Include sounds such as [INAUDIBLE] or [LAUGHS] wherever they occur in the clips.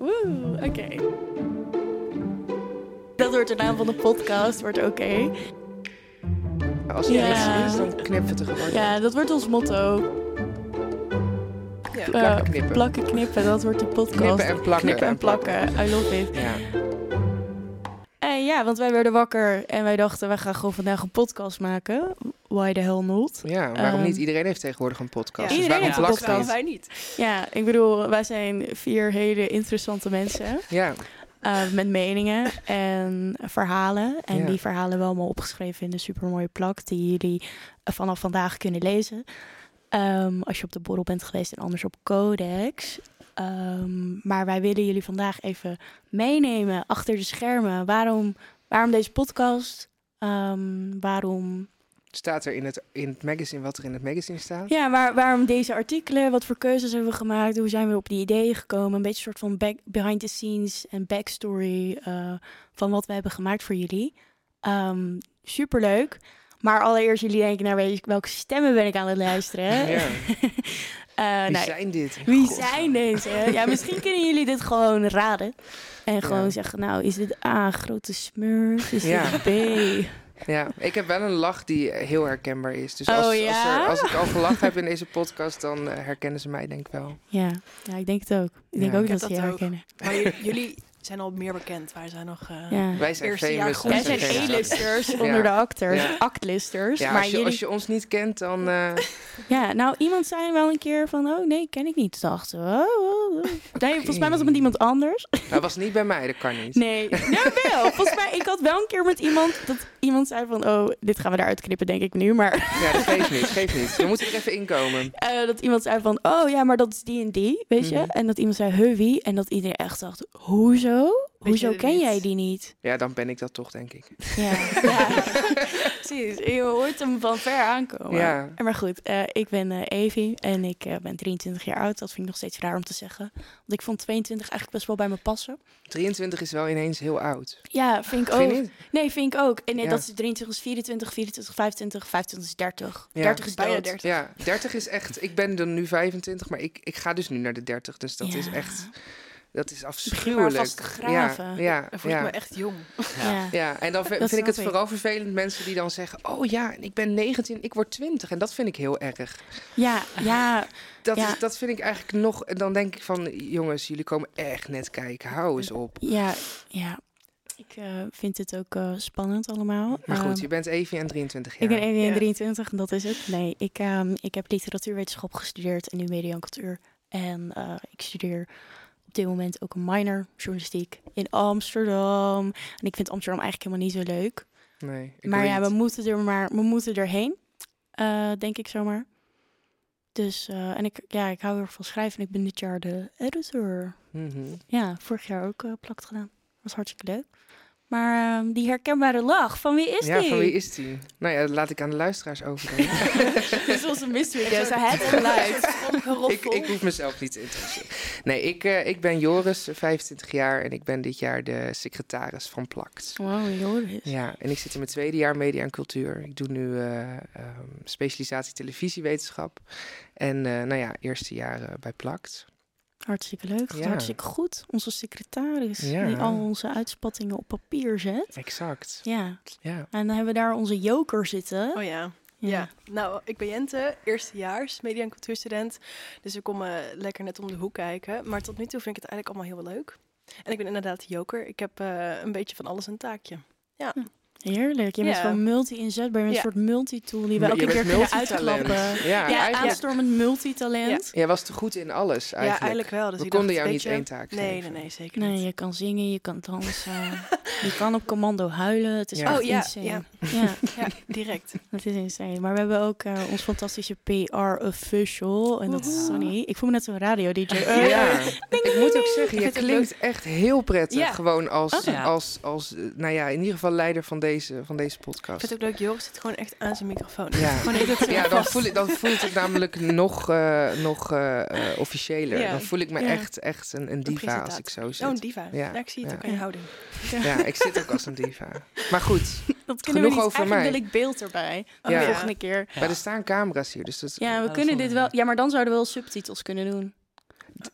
Oeh, oké. Dat wordt de naam van de podcast, wordt oké. Als er Ja. iets is, dan knippen we het er gewoon. Ja, dat wordt ons motto. Ja. Eh, Plakken, knippen. plakken, knippen, dat wordt de podcast. Knippen en plakken. Knippen en plakken, I love it. Ja. En ja, want wij werden wakker en wij dachten, wij gaan gewoon vandaag een podcast maken. Why the hell not? ja, waarom Ehm, niet? Iedereen heeft tegenwoordig een podcast. Ja. Dus Iedereen waarom een wij niet. Ja, ik bedoel, wij zijn vier hele interessante mensen. Ja, eh, met meningen en verhalen. En Ja. die verhalen hebben we allemaal opgeschreven in de supermooie plak die jullie vanaf vandaag kunnen lezen. Ehm, als je op de borrel bent geweest en anders op Codex. Ehm, maar wij willen jullie vandaag even meenemen achter de schermen. Waarom, waarom deze podcast? Ehm, waarom staat er in het, in het magazine wat er in het magazine staat? ja, waar, waarom deze artikelen? Wat voor keuzes hebben we gemaakt? Hoe zijn we op die ideeën gekomen? Een beetje een soort van back, behind the scenes en backstory eh, van wat we hebben gemaakt voor jullie. Ehm superleuk. Maar allereerst jullie denken, nou weet je, welke stemmen ben ik aan het luisteren? Ja. [LAUGHS] Eh, Wie nou, zijn dit? wie God. zijn deze? Ja, misschien [LAUGHS] kunnen jullie dit gewoon raden. En gewoon Ja. zeggen, nou, is dit A, grote smurf? Is Ja. dit B? Ja, ik heb wel een lach die heel herkenbaar is. Dus Oh, als, als, er, als ik al gelachen heb in deze podcast, dan eh, herkennen ze mij denk ik wel. Ja, ja, ik denk het ook. Ik denk Ja. ook Ik dat ze je herkennen. Maar jullie zijn al meer bekend. Wij zijn nog... eh, Ja. Wij zijn Eerste jaar famous. gewoon. Wij zijn Ja. onder de acteurs, Ja. actlisters. Ja, maar als je, jullie, als je ons niet kent, dan... eh, [LAUGHS] ja, nou, iemand zei wel een keer van, oh nee, ken ik niet. Dacht, oh, oh, oh. Nee, volgens mij was het met iemand anders. [LAUGHS] dat was niet bij mij, dat kan niet. Nee, nou wel. Volgens mij, ik had wel een keer met iemand, dat iemand zei van, oh, dit gaan we eruit knippen, denk ik nu. Maar Ja, dat geeft niet, [LAUGHS] geeft niet. We moeten er even inkomen. eh, dat iemand zei van, oh ja, maar dat is die en die, weet je. Mhm. En dat iemand zei, huh, wie? En dat iedereen echt dacht, hoezo? Hoezo ken niet? jij die niet? Ja, dan ben ik dat toch, denk ik. Ja, [LAUGHS] ja. precies. Je hoort hem van ver aankomen. Ja. En Maar goed, eh, ik ben eh Evie en ik eh, ben 23 jaar oud. Dat vind ik nog steeds raar om te zeggen. Want ik vond 22 eigenlijk best wel bij me passen. 23 is wel ineens heel oud. Ja, vind ik Vind ook. Nee, vind ik ook. En nee, Ja. dat is 23 is 24, 24 25, 25 is 30. Ja. 30 is Bijna dood. 30. Ja, 30 is echt... Ik ben dan nu 25, maar ik, ik ga dus nu naar de 30. Dus dat is echt... Dat is Begin maar afschuwelijk. vast te graven. Ja, ja, Dan voel ik ja. me echt jong. Ja. Ja, en dan vind Dat vind ik het ik. vooral vervelend mensen die dan zeggen... oh ja, ik ben 19, ik word 20. En dat vind ik heel erg. Ja, ja, Dat, Ja. is, dat vind ik eigenlijk nog... En dan denk ik van, jongens, jullie komen echt net kijken. Hou eens op. ja, ja. Ik eh, vind het ook eh, spannend allemaal. Maar goed, Ehm, je bent Evie en 23 jaar. Ik ben Evie en Ja. 23 en dat is het. Nee, ik, ehm, ik heb literatuurwetenschap gestudeerd en nu media en cultuur. En eh, ik studeer op dit moment ook een minor journalistiek in Amsterdam. En ik vind Amsterdam eigenlijk helemaal niet zo leuk. Nee, ik maar ja, we moeten er maar, we moeten erheen, eh, denk ik zomaar. Dus, eh, en ik, ja, ik hou heel erg van schrijven en ik ben dit jaar de editor. Mhm. Ja, vorig jaar ook eh plakt gedaan. Was hartstikke leuk. Maar ehm, die herkenbare lach, van wie is ja, die? van wie is die? Nou ja, dat laat ik aan de luisteraars over. [LAUGHS] Dit is onze mystery guest. Het geluid. ik, ik hoef mezelf niet te introduceren. Nee, ik, eh, ik ben Joris, 25 jaar. En ik ben dit jaar de secretaris van Plakt. Wow, Joris. Ja, en ik zit in mijn tweede jaar media en cultuur. Ik doe nu eh, ehm, specialisatie televisiewetenschap. En eh, nou ja, eerste jaar eh, bij Plakt. Hartstikke leuk. Ja. Hartstikke goed. Onze secretaris. Ja. Die al onze uitspattingen op papier zet. Exact. Ja. Ja. En dan hebben we daar onze joker zitten. Oh ja. Ja. nou, ik ben Jente, eerstejaars media- en cultuurstudent. Dus ik kom eh, lekker net om de hoek kijken. Maar tot nu toe vind ik het eigenlijk allemaal heel leuk. En ik ben inderdaad joker. Ik heb eh, een beetje van alles een taakje. Heerlijk. Je bent Ja. gewoon multi-inzetbaar. Je bent Ja. een soort multitool die we elke keer kunnen uitklappen. Ja, Ja, aanstormend multitalent. Jij was te goed in alles eigenlijk. Ja, eigenlijk wel. Dus We ik konden jou niet één taak Nee, geven. nee, nee, zeker Nee, niet. je kan zingen, je kan dansen. [LAUGHS] je kan op commando huilen. Het is Ja. echt Oh, ja, insane. ja. [LAUGHS] ja. Ja, direct. Het is insane. Maar we hebben ook eh, ons fantastische PR official. En dat is. Sunny. Ik voel me net zo'n radio DJ. [LAUGHS] Ja, ik moet ook zeggen, je klinkt echt heel prettig. Gewoon als, Oh. Als, als, eh, nou ja, in ieder geval leider van deze, van deze Ik podcast. vind het ook leuk, Joris zit gewoon echt aan zijn microfoon. Ja. [LAUGHS] Ja, dan, voel ik, dan voelt het namelijk nog, eh, nog eh, eh, officiëler. Ja. Dan voel ik me Ja. echt, echt een, een diva als ik zo Oh, een zit. diva. Ja, Ja, ik zie het ja. ook aan je houding. Ja, ik zit ook als een diva. Maar goed, [LAUGHS] dat kunnen we Genoeg niet. over Eigenlijk mij. wil ik beeld erbij. Oh, Ja. De volgende keer. Maar er staan camera's hier, dus dat... Ja, we kunnen dit wel. Ja, maar dan zouden we wel subtitels kunnen doen.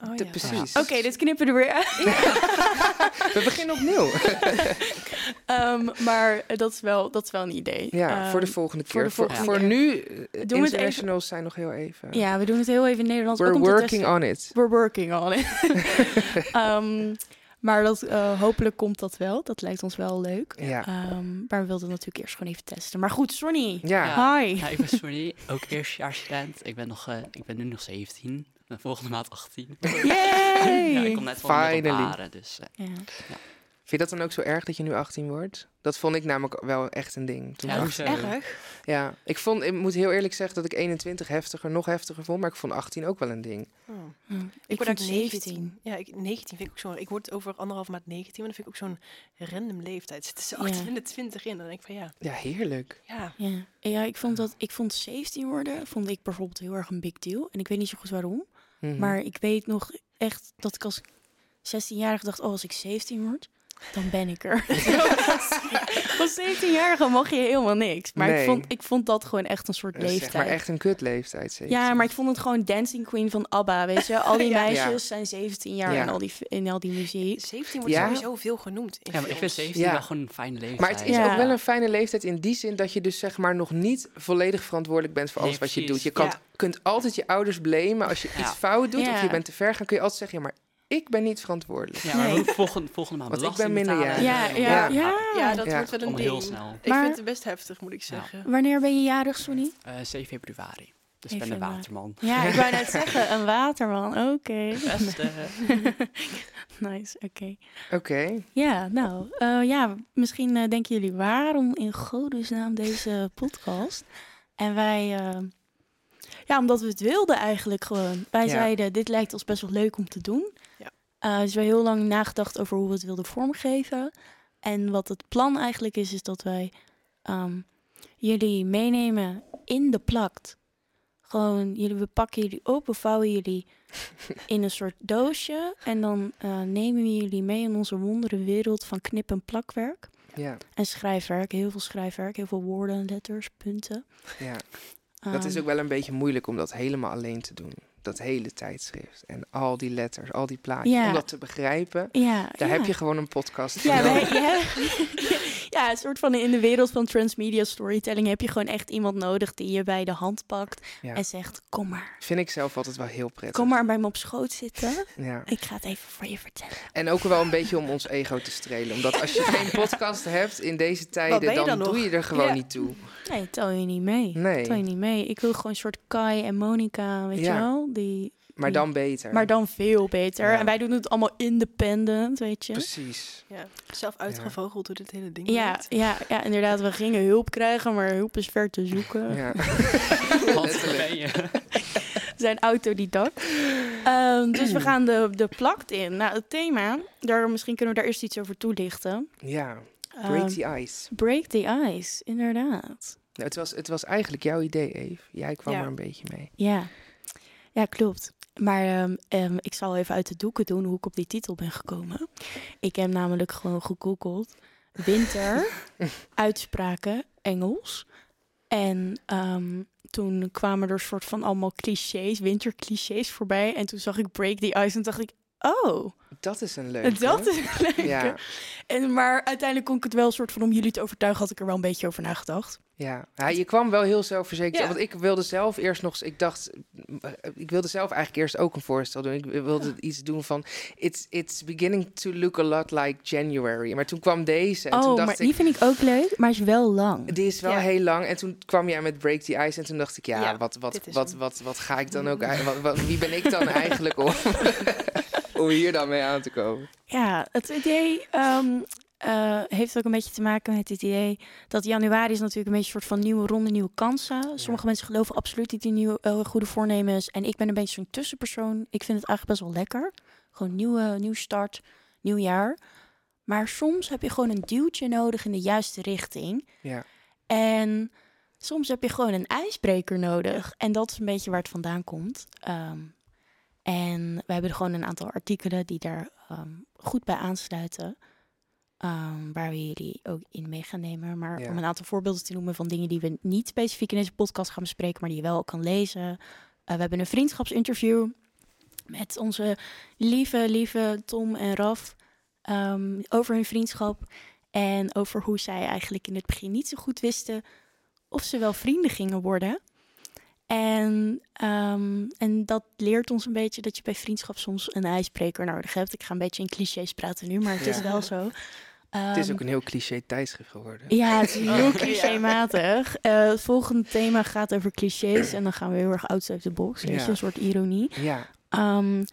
Oh, ja. precies. Oké, dit knippen we er weer uit. [LAUGHS] We beginnen opnieuw. [LAUGHS] Ehm, maar dat is, wel, dat is wel een idee. Ja, voor de Ehm, volgende voor keer. de Voor, volgende voor keer. nu, eh, het even- internationals zijn nog heel even. Ja, we doen het heel even in Nederlands. ook We're working testen. on it. We're working on it. [LAUGHS] Ehm, maar dat, eh, hopelijk komt dat wel. Dat lijkt ons wel leuk. Ja. Ehm, maar we wilden natuurlijk eerst gewoon even testen. Maar goed, Sonny. Ja. Ja. Hi. Ja, ik ben Sonny, ook eerstejaarsstudent. Ik ben, nog, eh, ik ben nu nog 17. En [LAUGHS] volgende maand 18. [LAUGHS] Yay! Ja, ik kom net van de Finally. dus eh, Ja. Vind je dat dan ook zo erg dat je nu 18 wordt? Dat vond ik namelijk wel echt een ding. Toen Ja? 18 Erg? Ja, ik, vond, ik moet heel eerlijk zeggen dat ik 21 heftiger, nog heftiger vond. Maar ik vond 18 ook wel een ding. Oh. Hm. Ik, Ik word ook vond 19. Ja, ik, 19 vind ik ook zo'n... Ik word over anderhalf maand 19, maar dan vind ik ook zo'n random leeftijd. Zitten ze Ja. 18 en de 20 in. Dan denk ik van ja, Ja, heerlijk. ja. Ja, ja ik, vond dat, ik vond 17 worden vond ik bijvoorbeeld heel erg een big deal. En ik weet niet zo goed waarom. Mhm. Maar ik weet nog echt dat ik als 16-jarige dacht... oh, als ik 17 word, dan ben ik er. [LAUGHS] [LAUGHS] als 17-jarige mag je helemaal niks. Maar Nee. ik, vond, ik vond dat gewoon echt een soort leeftijd. zeg maar echt een kutleeftijd, zeker. Ja, maar ik vond het gewoon Dancing Queen van ABBA, weet je. Al die [LAUGHS] Ja. meisjes Ja. zijn 17 jaar Ja. en, al die, in al die muziek. 17 wordt Ja. sowieso veel genoemd ja, maar ik vind films. 17 Ja. wel gewoon een fijne leeftijd. Maar het is Ja. ook wel een fijne leeftijd in die zin dat je dus zeg maar nog niet volledig verantwoordelijk bent voor Nee, alles wat je doet. Je kan, Ja. kunt altijd je ouders blamen als je Ja. iets fout doet Ja. of je bent te ver gaan. Kun je altijd zeggen, ja, maar ik ben niet verantwoordelijk. Ja, maar Nee. volgende, volgende maand Want ik ben minderjarig. Ja, Ja. ja, ja. Dat Ja. wordt wel een ding. heel snel. Ik Maar- vind het best heftig, moet ik Ja. zeggen. Wanneer ben je jarig, Sonny? Eh, 7 februari. Dus ik ben een waterman. Ja, ik wou net [LAUGHS] zeggen, een waterman. Oké. Beste. [LAUGHS] nice, oké. Oké. Ja, nou, eh, ja, misschien eh, denken jullie waarom in godesnaam deze podcast. En wij, eh, ja, omdat we het wilden eigenlijk gewoon. Wij Ja. zeiden, dit lijkt ons best wel leuk om te doen. Dus we hebben heel lang nagedacht over hoe we het wilden vormgeven. En wat het plan eigenlijk is, is dat wij ehm, jullie meenemen in de plakt. Gewoon, jullie, we pakken jullie op, we vouwen jullie [LAUGHS] in een soort doosje. En dan eh, nemen we jullie mee in onze wondere wereld van knip- en plakwerk. Ja, En schrijfwerk, heel veel schrijfwerk, heel veel woorden, letters, punten. ja. Dat is Ehm, ook wel een beetje moeilijk om dat helemaal alleen te doen. Dat hele tijdschrift en al die letters, al die plaatjes. Ja. Om dat te begrijpen, Ja, daar ja. heb je gewoon een podcast voor Ja, nodig. wij- [LAUGHS] ja, een soort van in de wereld van transmedia storytelling heb je gewoon echt iemand nodig die je bij de hand pakt Ja. en zegt: Kom maar, Vind ik zelf altijd wel heel prettig. kom maar bij me op schoot zitten. Ja. Ik ga het even voor je vertellen. En ook wel een beetje om ons ego te strelen. Omdat als je [LAUGHS] geen podcast hebt in deze tijden, dan, dan doe nog? je er gewoon Ja. niet toe. Nee, tel je niet mee. Nee, Tel je niet mee. Ik wil gewoon een soort Kai en Monica, weet Ja. je wel? Die, maar dan beter. maar dan veel beter. Ja. En wij doen het allemaal independent, weet je? Precies. Ja. Zelf uitgevogeld hoe dit hele ding Ja, ja, ja, inderdaad. We gingen hulp krijgen, maar hulp is ver te zoeken. Ja. [LAUGHS] [LAUGHS] Wat ben je? We zijn autodidact. Ehm, dus we [CLEARS THROAT] gaan de, de plakt in. Nou, het thema, daar, misschien kunnen we daar eerst iets over toelichten. ja, Ehm, break the ice. break the ice, inderdaad. Nou, het, was, het was eigenlijk jouw idee, Eve. Jij kwam Ja. er een beetje mee. Ja, ja klopt. Maar ehm, ehm, ik zal even uit de doeken doen hoe ik op die titel ben gekomen. Ik heb namelijk gewoon gegoogeld. Winter, [LAUGHS] uitspraken, Engels. En ehm, toen kwamen er soort van allemaal clichés, winterclichés voorbij. En toen zag ik Break the Ice en dacht ik, oh, Dat is een leuke. dat is leuk. Ja, En, maar uiteindelijk kon ik het wel soort van, om jullie te overtuigen, had ik er wel een beetje over nagedacht. Ja. ja, je kwam wel heel zelfverzekerd. Ja. Want ik wilde zelf eerst nog... Ik dacht... eh, Ik wilde zelf eigenlijk eerst ook een voorstel doen. Ik wilde iets doen van... It's, it's beginning to look a lot like January. Maar toen kwam deze. En toen oh, dacht maar ik... die vind ik ook leuk, maar is wel lang. Die is wel Ja. heel lang. En toen kwam jij met Break the Ice. En toen dacht ik, ja, Ja, wat, wat, wat, wat, wat, ga ik dan ook... ei- Wat, wat- wie ben ik dan [LAUGHS] eigenlijk om, om hier dan mee aan te komen? Ja, het idee ehm, eh, heeft ook een beetje te maken met het idee dat januari is natuurlijk een beetje een soort van nieuwe ronde, nieuwe kansen. Sommige mensen geloven absoluut niet in nieuwe eh, goede voornemens. En ik ben een beetje zo'n tussenpersoon. Ik vind het eigenlijk best wel lekker. Gewoon nieuwe, nieuw start, nieuw jaar. Maar soms heb je gewoon een duwtje nodig in de juiste richting. Ja. En soms heb je gewoon een ijsbreker nodig. En dat is een beetje waar het vandaan komt. Ehm, en we hebben gewoon een aantal artikelen die daar ehm, goed bij aansluiten. Ehm, waar we jullie ook in mee gaan nemen. Maar Ja. om een aantal voorbeelden te noemen van dingen die we niet specifiek in deze podcast gaan bespreken, maar die je wel kan lezen. Eh, we hebben een vriendschapsinterview met onze lieve, lieve Tom en Raf ehm, over hun vriendschap. En over hoe zij eigenlijk in het begin niet zo goed wisten of ze wel vrienden gingen worden. En, ehm, en dat leert ons een beetje dat je bij vriendschap soms een ijsbreker nodig hebt. Ik ga een beetje in clichés praten nu, maar het is Ja. wel zo. Het is Ehm, ook een heel cliché tijdschrift geworden. ja, het is heel Ja. clichématig. Eh, het volgende thema gaat over clichés en dan gaan we heel erg outside the box. Ja. een soort ironie. Ja, Ehm,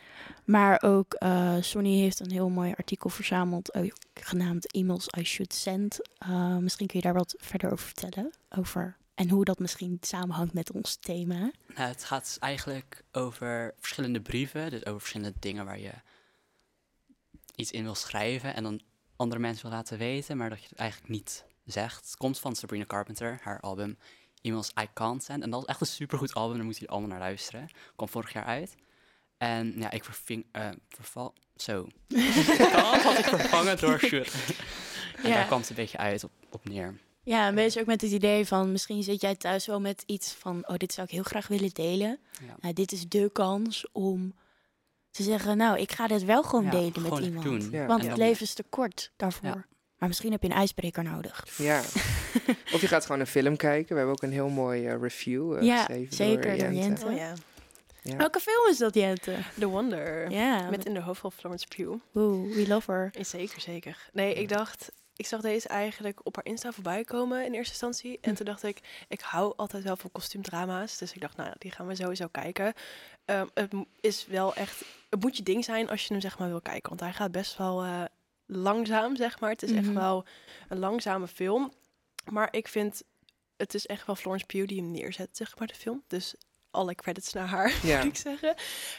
maar ook eh Sonny heeft een heel mooi artikel verzameld, ook genaamd Emails I Should Send. Eh, misschien kun je daar wat verder over vertellen. Over, en hoe dat misschien samenhangt met ons thema. Nou, het gaat eigenlijk over verschillende brieven, dus over verschillende dingen waar je iets in wil schrijven en dan andere mensen wil laten weten, maar dat je het eigenlijk niet zegt. Het komt van Sabrina Carpenter, haar album Emails I Can't Send. En dat is echt een supergoed album, daar moet je allemaal naar luisteren. Kwam vorig jaar uit. En ja, ik verving, eh, verval... Zo. [LAUGHS] Had ik vervangen door Should. en Ja. daar kwam het een beetje uit op, op neer. Ja, een beetje ook met het idee van misschien zit jij thuis wel met iets van, oh, dit zou ik heel graag willen delen. Ja. Nou, dit is de kans om te zeggen, nou, ik ga dit wel gewoon Ja, delen gewoon met iemand. doen. Ja. Want En het leven is te kort daarvoor. Ja. Maar misschien heb je een ijsbreker nodig. ja. [LAUGHS] Of je gaat gewoon een film kijken. We hebben ook een heel mooi eh, review eh, Ja, zeker, door door Jente. Oh ja. Ja. Welke film is dat, Jente? The Wonder. Ja, Met in de hoofdrol Florence Pugh. Oeh, we love her. Zeker, zeker. Nee, ik dacht... Ik zag deze eigenlijk op haar Insta voorbij komen in eerste instantie. En Hm. toen dacht ik, ik hou altijd wel van kostuumdrama's. Dus ik dacht, nou, die gaan we sowieso kijken. Ehm, het is wel echt... Het moet je ding zijn als je hem zeg maar wil kijken. Want hij gaat best wel eh, langzaam, zeg maar. Het is echt Mhm. wel een langzame film. Maar ik vind... Het is echt wel Florence Pugh die hem neerzet, zeg maar, de film. Dus alle credits naar haar, [LAUGHS] Ja. moet ik zeggen.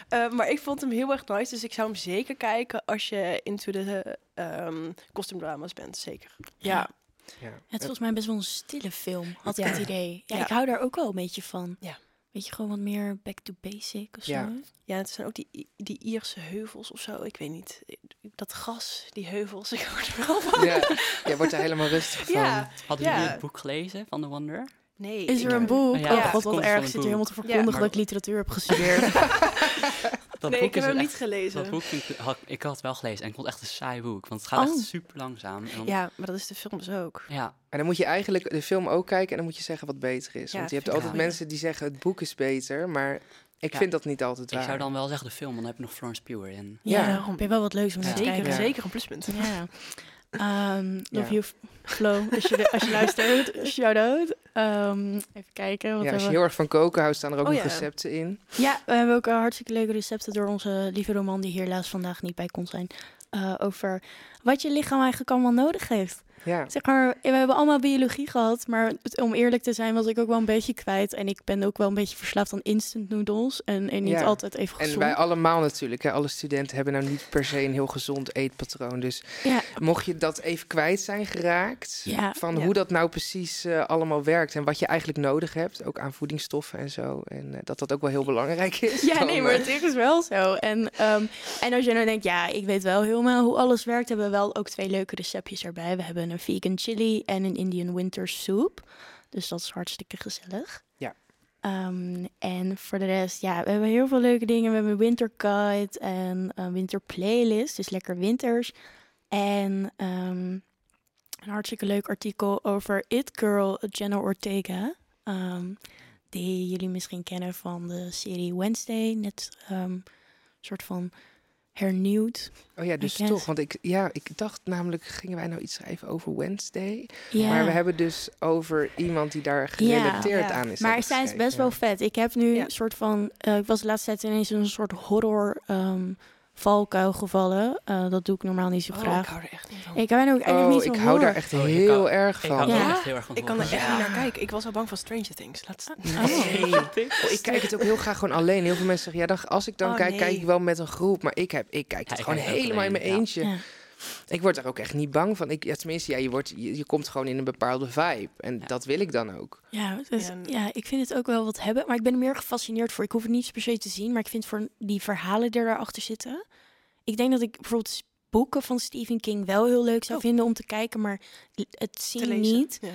Eh, maar ik vond hem heel erg nice. Dus ik zou hem zeker kijken als je into de ehm kostuumdrama's bent. Zeker. Ja. Ja. Het is volgens mij best wel een stille film, had ik Ja. het idee. Ja, Ja. ik hou daar ook wel een beetje van. Ja. Weet je, gewoon wat meer back to basic of Ja. zo. Ja, het zijn ook die, die Ierse heuvels of zo. Ik weet niet. Dat gras, die heuvels. [LAUGHS] Ik word er wel van. Ja, jij wordt er helemaal rustig van. Ja. Hadden Ja. jullie het boek gelezen van The Wonder? Nee. Is er een boek? Ja, oh god, wat erg. zit hier helemaal te verkondigen dat ik literatuur heb gestudeerd. [LAUGHS] Dat Nee, boek ik heb is hem echt- niet gelezen. Dat boek ik, had, ik had het wel gelezen en ik vond het echt een saai boek. Want het gaat Oh. echt super langzaam. En dan, Ja, maar dat is de film dus ook. ja, En dan moet je eigenlijk de film ook kijken en dan moet je zeggen wat beter is. Ja, Want je hebt altijd mensen die zeggen het boek is beter, maar ik Ja. vind dat niet altijd waar. ik zou dan wel zeggen de film, want dan heb je nog Florence Pugh in. ja, Ja. daarom. heb je wel wat leuks om te Zeker, kijken. Ja. zeker een pluspunt. Ja. [LAUGHS] Ehm love Ja. you, Flo. Als je, als je [LAUGHS] luistert, shout-out. Ehm, even kijken. Wat Ja, als je heel erg van koken houdt, staan er ook Oh nog ja. recepten in. Ja, we hebben ook eh, hartstikke leuke recepten door onze lieve roman, die hier helaas vandaag niet bij kon zijn. eh, over wat je lichaam eigenlijk allemaal nodig heeft. Ja, Zeg maar, we hebben allemaal biologie gehad, maar om eerlijk te zijn was ik ook wel een beetje kwijt. En ik ben ook wel een beetje verslaafd aan instant noodles en, en niet Ja. altijd even en gezond. wij allemaal natuurlijk. Hè. Alle studenten hebben nou niet per se een heel gezond eetpatroon. Dus Ja, mocht je dat even kwijt zijn geraakt, Ja. van hoe dat nou precies eh, allemaal werkt en wat je eigenlijk nodig hebt, ook aan voedingsstoffen en zo. En eh, dat dat ook wel heel belangrijk is. Ja, Dan, nee, maar eh, het is wel zo. En, ehm, en als je nou denkt, ja, ik weet wel helemaal hoe alles werkt, hebben we wel ook twee leuke receptjes erbij. We hebben een vegan chili en een Indian winter soup. Dus dat is hartstikke gezellig. Ja. Ehm, en voor de rest, ja, we hebben heel veel leuke dingen. We hebben een winter guide en een winter playlist, dus lekker winters. En ehm, een hartstikke leuk artikel over It Girl, Jenna Ortega. Ehm, die jullie misschien kennen van de serie Wednesday. Net een soort van hernieuwd. Oh ja, dus toch. Want ik, ja, ik dacht namelijk, gingen wij nou iets schrijven over Wednesday? Ja. Maar we hebben dus over iemand die daar gerelateerd Ja. aan is. Maar zij is best wel vet. Ik heb nu Ja. een soort van... eh, ik was de laatste tijd ineens in een soort horror ehm, valkuil gevallen. Eh, dat doe ik normaal niet zo Oh, graag. ik hou er echt niet van. ik ben ook eigenlijk Oh, niet zo ik hou daar echt Oh, ik heel erg Ik van. Ja? er echt heel erg van. ik kan er echt niet naar kijken. Ik was al bang van Stranger Things. Laat... Nee. Oh, ik kijk het ook heel graag gewoon alleen. Heel veel mensen zeggen, ja, dan, als ik dan Oh, kijk, nee. kijk ik wel met een groep. Maar ik, heb, ik kijk het ik gewoon helemaal in mijn alleen, ja. eentje. Ik word daar ook echt niet bang van. Ik, ja, tenminste, ja, je, wordt, je, je komt gewoon in een bepaalde vibe. En Ja. dat wil ik dan ook. Ja, dus, Ja. ja, ik vind het ook wel wat hebben. Maar ik ben er meer gefascineerd voor. Ik hoef het niet per se te zien. Maar ik vind voor die verhalen die daarachter zitten. Ik denk dat ik bijvoorbeeld boeken van Stephen King wel heel leuk zou Oh. vinden om te kijken, maar het zien niet. Ja.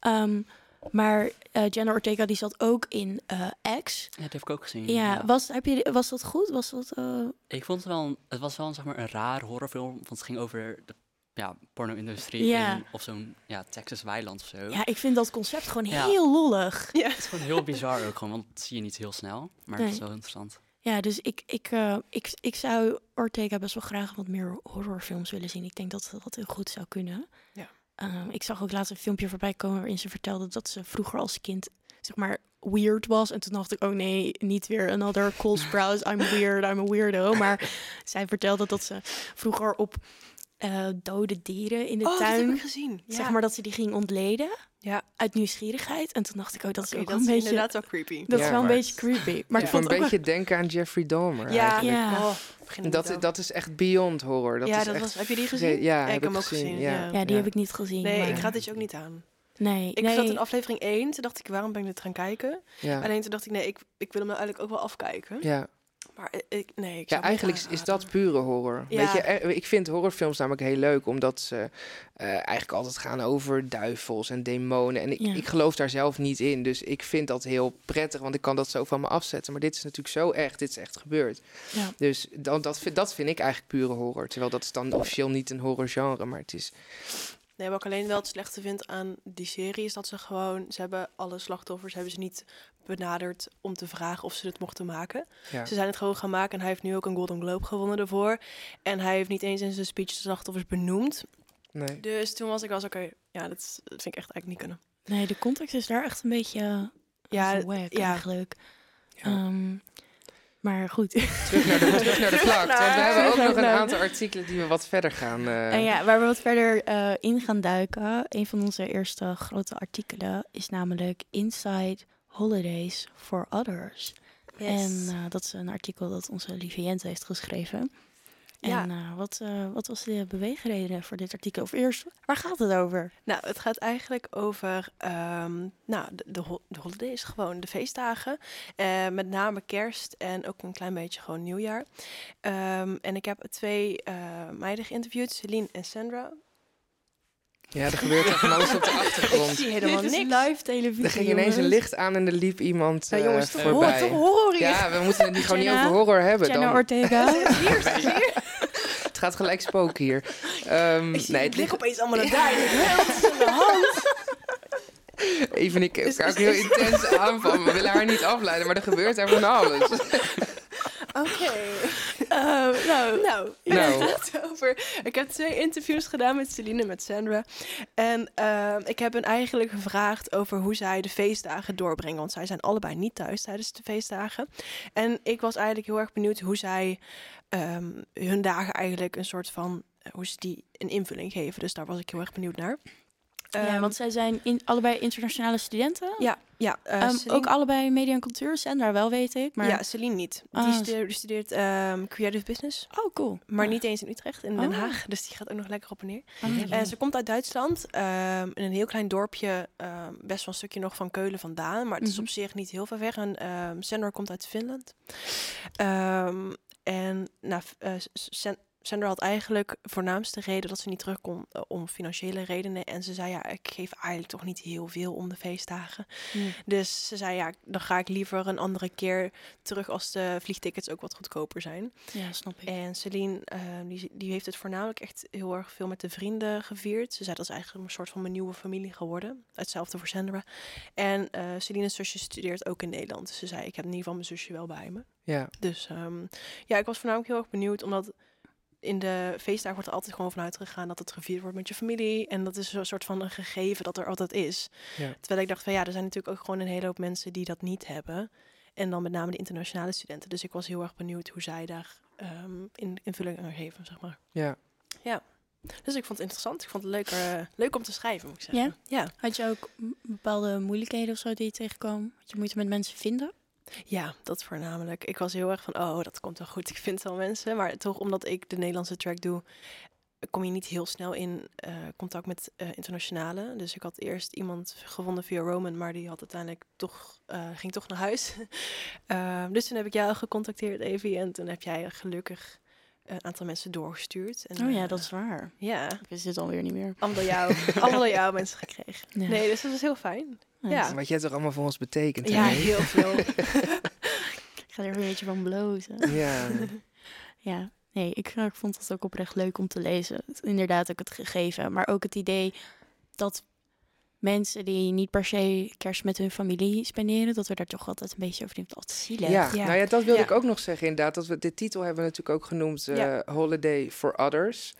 Ehm, maar eh Jenna Ortega die zat ook in eh X. Ja, dat heb ik ook gezien. Ja, Was, heb je, was dat goed? Was dat, eh, Ik vond het wel, een, het was wel een, zeg maar, een raar horrorfilm, want het ging over de ja, porno-industrie Ja. in- of zo'n ja, Texas weiland of zo. ja, ik vind dat concept gewoon Ja. heel lollig. Ja. Het is gewoon heel bizar ook, gewoon, want dat zie je niet heel snel, maar het is wel interessant. Ja, dus ik, ik, eh, ik, ik zou Ortega best wel graag wat meer horrorfilms willen zien. Ik denk dat dat heel goed zou kunnen. Ja. Ehm, ik zag ook laatst een filmpje voorbij komen waarin ze vertelde dat ze vroeger als kind, zeg maar, weird was. En toen dacht ik, oh nee, niet weer another Cole [LAUGHS] Sprouse, I'm weird, I'm a weirdo. Maar zij vertelde dat ze vroeger op eh, dode dieren in de Oh, dat heb tuin, ik gezien. Ja. zeg maar, dat ze die ging ontleden Ja. uit nieuwsgierigheid. En toen dacht ik, oh, dat is ook dat wel is een beetje... inderdaad wel creepy. Dat Ja, is wel een beetje creepy. Maar ik ik vond een beetje denken aan Jeffrey Dahmer Ja, eigenlijk. Ja. Oh, er Dat, dat is echt beyond horror. Dat ja, is dat echt was, heb je die ge- gezien? Ja, ik heb hem ook gezien, gezien. ja. Die Ja. heb ik niet gezien. Nee, maar... ik raad dit je ook niet aan. Nee, Ik nee. zat in aflevering 1, toen dacht ik, waarom ben ik dit gaan kijken? Ja. Alleen toen dacht ik, nee, ik, ik wil hem nou eigenlijk ook wel afkijken. Ja. Maar ik, nee, ik ja, eigenlijk is dat pure horror. Ja. Weet je, eh, ik vind horrorfilms namelijk heel leuk, omdat ze eh, eigenlijk altijd gaan over duivels en demonen. En ik, Ja. ik geloof daar zelf niet in, dus ik vind dat heel prettig, want ik kan dat zo van me afzetten. Maar dit is natuurlijk zo echt, dit is echt gebeurd. Ja. Dus dat, dat, vind, dat vind ik eigenlijk pure horror. Terwijl dat is dan officieel niet een horrorgenre, maar het is... Nee, wat ik alleen wel het slechte vind aan die serie is dat ze gewoon, ze hebben alle slachtoffers hebben ze niet benaderd om te vragen of ze het mochten maken. Ja. Ze zijn het gewoon gaan maken en hij heeft nu ook een Golden Globe gewonnen ervoor. En hij heeft niet eens in zijn speech de slachtoffers benoemd. Nee. Dus toen was ik als oké, ja, dat, is- dat vind ik echt eigenlijk niet kunnen. Nee, de context is daar echt een beetje uh, Ja, wack ja. eigenlijk. Ja. Ehm, maar goed. Terug naar de, [LAUGHS] terug naar de plak. Want we hebben ook nog een aantal artikelen die we wat verder gaan... eh, en ja, waar we wat verder eh, in gaan duiken. Een van onze eerste grote artikelen is namelijk Inside Holidays for Others. En eh, dat is een artikel dat onze lieve Jente heeft geschreven. Ja. En eh, wat, eh, wat was de beweegreden voor dit artikel? Of eerst, waar gaat het over? Nou, het gaat eigenlijk over ehm, nou, de, de, ho- de holidays, gewoon de feestdagen. Eh, met name kerst en ook een klein beetje gewoon nieuwjaar. Ehm, en ik heb twee meiden geïnterviewd, Celine en Sandra. Ja, er gebeurt er van alles op de [LAUGHS] achtergrond. zie helemaal Dit is niks. live televisie. Er ging ineens een jongens. licht aan en er liep iemand Ja, jongens, hoor, voorbij. toch horror hier. Ja, we moeten het niet gewoon niet over horror hebben. Jenna Dan, Ortega. [LAUGHS] Hier, hier. [LAUGHS] het gaat gelijk spoken hier. Ehm, Ik zie nee, het ligt ligt opeens allemaal naar daar. Ik Wat is aan de hand? even ik elkaar is- ook heel intens aanvallen. We willen haar niet afleiden, maar er gebeurt er van alles. Oké. Eh, nou, [LAUGHS] Nou, Nou. het over. Ik heb twee interviews gedaan met Celine en met Sandra. En ehm, ik heb hen eigenlijk gevraagd over hoe zij de feestdagen doorbrengen. Want zij zijn allebei niet thuis tijdens de feestdagen. En ik was eigenlijk heel erg benieuwd hoe zij ehm, hun dagen eigenlijk een soort van. hoe ze die een invulling geven. Dus daar was ik heel erg benieuwd naar. Ja, Ehm, want zij zijn in, allebei internationale studenten. ja, ja, eh, Ehm, Celine- ook allebei media en cultuur. Sandra wel, weet ik. Maar... Ja, Celine niet. Die Ah, studeert, ehm, creative business. Oh, cool. Maar niet eens in Utrecht, in Den Oh. Haag. Dus die gaat ook nog lekker op en neer. Ah, En ze komt uit Duitsland, in een heel klein dorpje, best wel een stukje nog van Keulen vandaan, maar het is Mhm. op zich niet heel ver weg. En Sandra komt uit Finland. En nou, eh, San- Sandra had eigenlijk voornaamste reden dat ze niet terug kon eh, om financiële redenen. En ze zei ja, ik geef eigenlijk toch niet heel veel om de feestdagen. Hmm. Dus ze zei ja, dan ga ik liever een andere keer terug als de vliegtickets ook wat goedkoper zijn. Ja, snap ik. En Celine, eh, die, die heeft het voornamelijk echt heel erg veel met de vrienden gevierd. Ze zei dat is eigenlijk een soort van mijn nieuwe familie geworden. Hetzelfde voor Sandra. En eh Celine's zusje studeert ook in Nederland. Dus ze zei, ik heb in ieder geval mijn zusje wel bij me. Ja, Dus ehm, ja, ik was voornamelijk heel erg benieuwd, omdat in de feestdagen wordt er altijd gewoon vanuit gegaan dat het gevierd wordt met je familie. En dat is een soort van een gegeven dat er altijd is. Ja. Terwijl ik dacht van ja, er zijn natuurlijk ook gewoon een hele hoop mensen die dat niet hebben. En dan met name de internationale studenten. Dus ik was heel erg benieuwd hoe zij daar ehm, in, invulling aan geven, zeg maar. ja. Dus ik vond het interessant. Ik vond het leuk, eh, leuk om te schrijven, moet ik zeggen. Ja? Had je ook bepaalde moeilijkheden of zo die je tegenkwam? Had je moeite met mensen vinden? Ja, dat voornamelijk. Ik was heel erg van, oh, dat komt wel goed. Ik vind wel mensen. Maar toch, omdat ik de Nederlandse track doe, kom je niet heel snel in eh, contact met eh, internationale. Dus ik had eerst iemand gevonden via Roman, maar die had uiteindelijk toch, eh, ging toch naar huis. [LAUGHS] Ehm, dus toen heb ik jou gecontacteerd, Evie. En toen heb jij gelukkig een aantal mensen doorgestuurd. En, Oh ja, eh, dat is waar. Ja, Ik wist het alweer niet meer. allemaal door jou, [LAUGHS] allemaal door jou mensen gekregen. Ja. Nee, dus dat is heel fijn. Ja. Wat jij toch allemaal voor ons betekent. Ja, heel veel. [LAUGHS] Ik ga er een beetje van blozen. Ja. [LAUGHS] Ja, nee, ik, ik vond het ook oprecht leuk om te lezen. Inderdaad ook het gegeven, maar ook het idee dat mensen die niet per se kerst met hun familie spenderen, dat we daar toch altijd een beetje over denken, altijd zielig. Ja, Ja. nou ja, dat wilde Ja. ik ook nog zeggen inderdaad. Dat we, de titel hebben we natuurlijk ook genoemd, eh, Ja. Holiday for Others.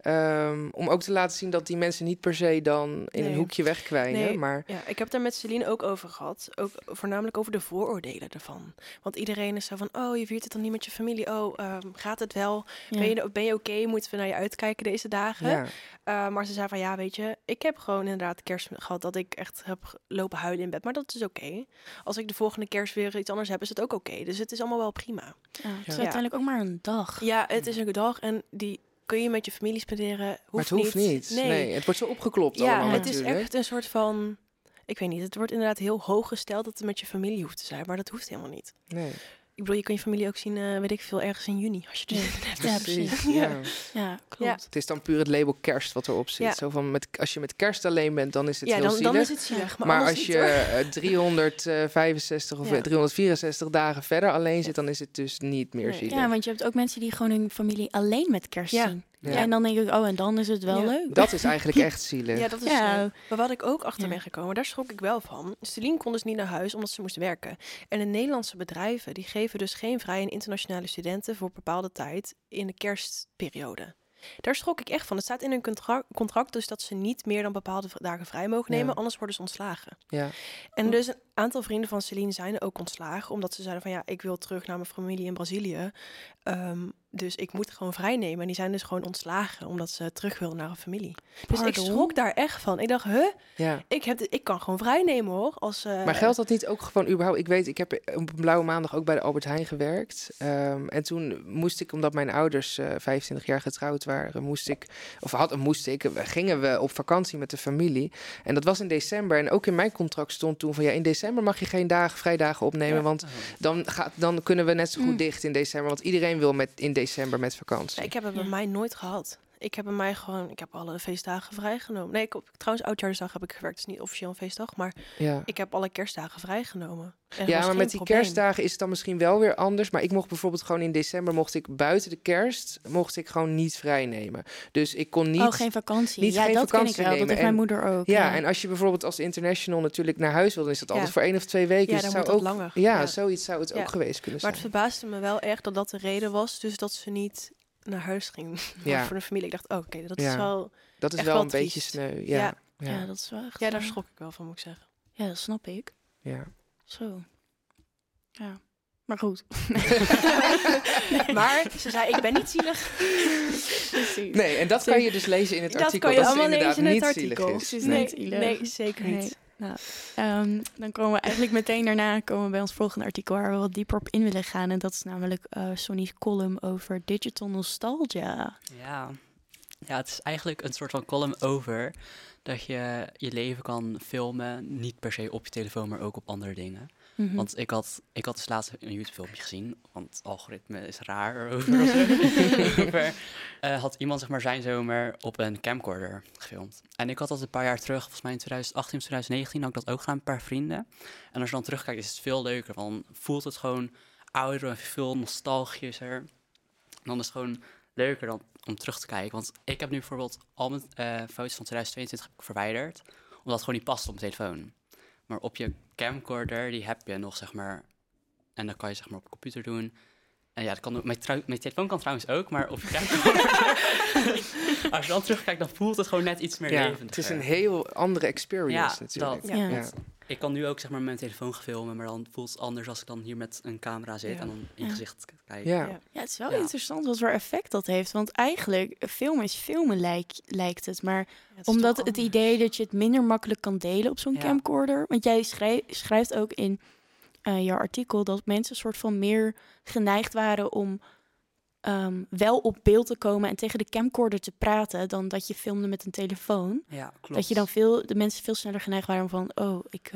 Ehm, om ook te laten zien dat die mensen niet per se dan in een hoekje wegkwijnen. Nee. Maar Ja, ik heb het daar met Celine ook over gehad. Ook voornamelijk over de vooroordelen ervan. Want iedereen is zo van, oh, je viert het dan niet met je familie. Oh, ehm, gaat het wel? Ja. Ben je, ben je oké? Moeten we naar je uitkijken deze dagen? ja, Uh, maar ze zei van ja, weet je, ik heb gewoon inderdaad kerst gehad dat ik echt heb lopen huilen in bed. Maar dat is oké. Als ik de volgende kerst weer iets anders heb, is het ook oké. Dus het is allemaal wel prima. Ja, het is Ja. uiteindelijk ook maar een dag. Ja, het is een dag en die kun je met je familie spenderen. maar het hoeft niet. Nee. Nee. het wordt zo opgeklopt Ja, allemaal het is echt een soort van. Ik weet niet, het wordt inderdaad heel hoog gesteld dat het met je familie hoeft te zijn. Maar dat hoeft helemaal niet. Nee, Ik bedoel, je kan je familie ook zien, eh, weet ik veel, ergens in juni. Als je dus Ja. [LAUGHS] precies. Ja. Ja, klopt. Het is dan puur het label kerst wat erop zit. Ja. Zo van met, als je met kerst alleen bent, dan is het ja, heel dan, zielig. dan is het zielig. Maar, maar als je hoor. eh, [LAUGHS] 365 of Ja. eh, 364 dagen verder alleen zit, dan is het dus niet meer Nee. zielig. Ja, want je hebt ook mensen die gewoon hun familie alleen met kerst Ja. zien. Ja. Ja. en dan denk ik, oh, en dan is het wel Ja. leuk. Dat is eigenlijk echt zielig. Ja, dat is Ja. Maar wat ik ook achter Ja. ben gekomen, daar schrok ik wel van. Celine kon dus niet naar huis omdat ze moest werken. En de Nederlandse bedrijven die geven dus geen vrij aan internationale studenten voor bepaalde tijd in de kerstperiode. Daar schrok ik echt van. Het staat in hun contra- contract dus dat ze niet meer dan bepaalde dagen vrij mogen nemen, Ja. anders worden ze ontslagen. Ja. En dus een aantal vrienden van Celine zijn ook ontslagen, omdat ze zeiden van ja, ik wil terug naar mijn familie in Brazilië. Ehm, dus ik moet gewoon vrij nemen. En die zijn dus gewoon ontslagen, omdat ze terug wilden naar hun familie. Dus ik schrok daar echt van. Ik dacht, huh? ja. Ik, heb ik kan gewoon vrij nemen hoor. Als, eh, Maar geldt dat niet ook gewoon überhaupt? Ik weet, ik heb op een blauwe maandag ook bij de Albert Heijn gewerkt. Ehm, en toen moest ik, omdat mijn ouders eh 25 jaar getrouwd waren, moest ik, of had, moest ik, we- gingen we op vakantie met de familie. En dat was in december. En ook in mijn contract stond toen van ja, in december mag je geen dagen, vrijdagen opnemen. Ja. Want dan, gaat, dan kunnen we net zo goed Mm. dicht in december. Want iedereen wil met, in december met vakantie. Ik heb het bij Ja. mij nooit gehad. Ik heb bij mij gewoon, ik heb alle feestdagen vrijgenomen. Nee, ik, trouwens, oudjaarsdag heb ik gewerkt. Het is niet officieel een feestdag, maar ja. ik heb alle kerstdagen vrijgenomen. En Ja, maar met die probleem. kerstdagen is het dan misschien wel weer anders. Maar ik mocht bijvoorbeeld gewoon in december, mocht ik buiten de kerst, mocht ik gewoon niet vrij nemen. Dus ik kon niet... oh, geen vakantie. niet ja, geen dat vakantie ken ik wel. nemen. Dat heeft En- mijn moeder ook. Ja, en als je bijvoorbeeld als international natuurlijk naar huis wil, dan is dat Ja. altijd voor één of twee weken. Ja, dus dan het zou dat ook, langer. Ja, Ja. zoiets zou het Ja. ook geweest kunnen Maar zijn. het verbaasde me wel echt dat dat de reden was. Dus dat ze niet naar huis ging [LAUGHS] Ja. voor de familie. Ik dacht, oh, oké, dat Ja. is wel... dat is wel wel een beetje sneu. Ja. Ja, ja. ja, dat is wel echt... Ja, daar schrok ik wel van, moet ik zeggen. Ja, dat snap ik. ja. Zo. Ja. Maar goed. [LAUGHS] Maar ze zei, ik ben niet zielig. [LAUGHS] Precies. Nee, en dat kan je dus lezen in het Dat artikel. kan je dat allemaal lezen in het artikel. is. Nee. niet Nee, zielig. nee, zeker niet. Nee. Ehm, dan komen we eigenlijk meteen daarna komen we bij ons volgende artikel waar we wat dieper op in willen gaan. En dat is namelijk eh Sonny's column over digital nostalgia. Ja. ja, het is eigenlijk een soort van column over dat je je leven kan filmen, niet per se op je telefoon, maar ook op andere dingen. Mhm. Want ik had, ik had dus laatst een YouTube-filmpje gezien, want het algoritme is raar. [LAUGHS] [LAUGHS] Over, eh, had iemand zeg maar zijn zomer op een camcorder gefilmd. En ik had dat een paar jaar terug, volgens mij in 2018 of 2019, had ik dat ook gedaan met een paar vrienden. En als je dan terugkijkt, is het veel leuker. Dan voelt het gewoon ouder en veel nostalgischer. En dan is het gewoon leuker dan om terug te kijken. Want ik heb nu bijvoorbeeld al mijn eh, foto's van 2022 heb ik verwijderd. Omdat het gewoon niet past op mijn telefoon. Maar op je camcorder, die heb je nog, zeg maar. En dan kan je zeg maar op de computer doen. En ja, dat kan, ook- mijn, mijn telefoon kan trouwens ook, maar op je [LAUGHS] camcorder... als je dan terugkijkt, dan voelt het gewoon net iets meer Ja, levendiger. het is een heel andere experience Ja, natuurlijk. dat. Ja. Ja. Ik kan nu ook zeg maar met mijn telefoon filmen, maar dan voelt het anders als ik dan hier met een camera zit Ja. en dan in je gezicht kijk. Ja. Ja. Ja, het is wel Ja. interessant wat voor effect dat heeft. Want eigenlijk, filmen is filmen lijk, lijkt het. Maar Ja, het is omdat het anders. idee dat je het minder makkelijk kan delen op zo'n Ja. camcorder. Want jij schrij- schrijft ook in eh, jouw artikel dat mensen soort van meer geneigd waren om ehm, wel op beeld te komen en tegen de camcorder te praten dan dat je filmde met een telefoon. Ja, klopt. Dat je dan veel, de mensen veel sneller geneigd waren van, oh, ik,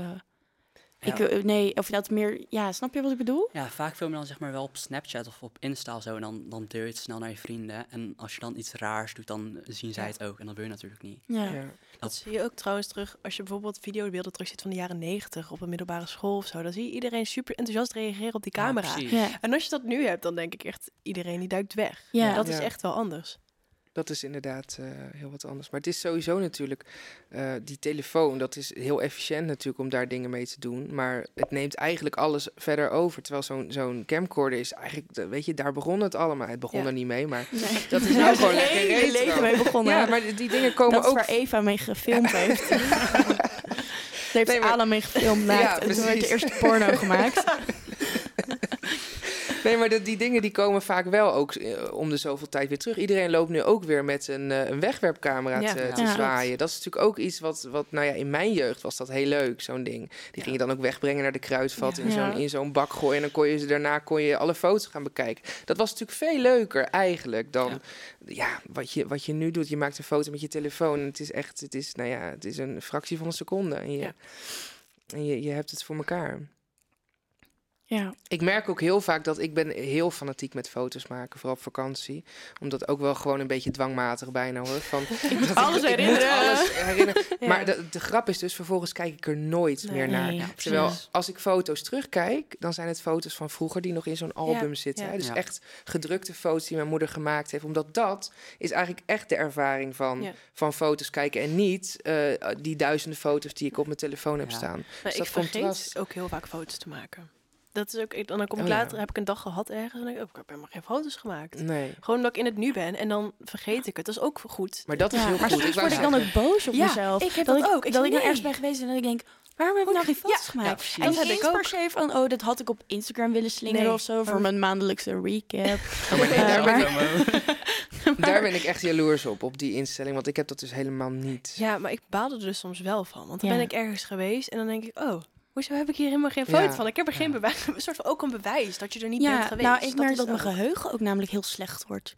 eh, Ik, eh, nee, of dat meer... Ja, snap je wat ik bedoel? Ja, vaak film je dan zeg maar wel op Snapchat of op Insta of zo. En dan, dan deur je het snel naar je vrienden. En als je dan iets raars doet, dan zien zij Ja. het ook. En dat wil je natuurlijk niet. Ja. Ja. Dat zie je ook trouwens terug als je bijvoorbeeld videobeelden terugziet van de jaren 90 op een middelbare school of zo. Dan zie je iedereen super enthousiast reageren op die camera. Ja, precies. Ja. en als je dat nu hebt, dan denk ik echt iedereen die duikt weg. Ja. Dat is Ja. echt wel anders. Dat is inderdaad eh, heel wat anders. Maar het is sowieso natuurlijk, eh, die telefoon, dat is heel efficiënt natuurlijk om daar dingen mee te doen. Maar het neemt eigenlijk alles verder over. Terwijl zo'n zo'n camcorder is eigenlijk, weet je, daar begon het allemaal. Het begon Ja. er niet mee, maar Nee. dat is nou [LAUGHS] gewoon het lekker hele leven mee begonnen. Ja, maar die dingen komen dat is ook... waar Eva mee gefilmd [LAUGHS] heeft. Daar heeft Nee, maar- mee gefilmd naakt. Ja, en toen werd de eerste porno gemaakt. [LAUGHS] Nee, maar de- die dingen die komen vaak wel ook eh, om de zoveel tijd weer terug. Iedereen loopt nu ook weer met een, eh, een wegwerpcamera Ja. te, te Ja. zwaaien. Dat is natuurlijk ook iets wat, wat, nou ja, in mijn jeugd was dat heel leuk, zo'n ding. Die ging je dan ook wegbrengen naar de kruidvat in zo'n in zo'n bak gooien. En dan kon je ze daarna kon je alle foto's gaan bekijken. Dat was natuurlijk veel leuker eigenlijk dan Ja. wat, je, wat je nu doet. Je maakt een foto met je telefoon. En het is echt, het is, nou ja, het is een fractie van een seconde. En je, en je, je hebt het voor elkaar. Ja. Ik merk ook heel vaak dat ik ben heel fanatiek met foto's maken, vooral op vakantie. Omdat ook wel gewoon een beetje dwangmatig bijna hoor. Van, [LAUGHS] Ik moet alles ik, ik moet herinneren. alles [LAUGHS] herinneren. Ja. Maar de, de grap is dus, vervolgens kijk ik er nooit Nee. meer naar. Nee, ja, Terwijl als ik foto's terugkijk, dan zijn het foto's van vroeger die nog in zo'n album Ja, zitten. hè. Dus Ja. echt gedrukte foto's die mijn moeder gemaakt heeft. Omdat dat is eigenlijk echt de ervaring van, Ja. van foto's kijken. En niet eh, die duizenden foto's die ik op mijn telefoon heb Ja. staan. Maar Dus ik dat vergeet contrast- ook heel vaak foto's te maken. Dat is ook, ik- dan kom ik Oh ja. later, heb ik een dag gehad ergens en denk ik, oh, ik heb helemaal geen foto's gemaakt. Nee. Gewoon omdat ik in het nu ben en dan vergeet ik het. Dat is ook goed. Maar dat is Ja, heel maar goed. soms word ik dan ook boos op Ja, mezelf. ik heb dat dat ik, ook. Ik dat ik dan nee. ergens ben geweest en dat ik denk... Waarom heb ik nou geen foto's Ja, gemaakt? en Dat heb ik eens per ook. se van... Oh, dat had ik op Instagram willen slingeren Nee, of zo... voor maar- mijn maandelijkse recap. [LAUGHS] Oh, maar nee, Eh, daar, ben maar- ik, [LAUGHS] daar ben ik echt jaloers op, op die instelling. Want ik heb dat dus helemaal niet. Ja, maar ik baalde er dus soms wel van. Want dan Ja. ben ik ergens geweest en dan denk ik, oh, hoezo heb ik hier helemaal geen foto Ja. van? Ik heb er geen Ja. bewijs. [LAUGHS] Een soort van ook een bewijs dat je er niet bent Ja, geweest. nou, ik merk dat mijn geheugen ook namelijk heel slecht wordt.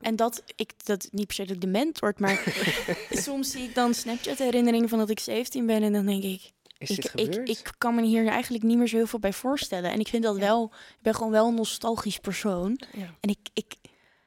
En dat ik dat niet per se dat ik dement word, maar [LAUGHS] soms zie ik dan Snapchat herinneringen van dat ik 17 ben en dan denk ik, Is ik, dit ik, gebeurd? ik kan me hier eigenlijk niet meer zo heel veel bij voorstellen. En ik vind dat Ja. wel, ik ben gewoon wel een nostalgisch persoon. Ja. En ik, ik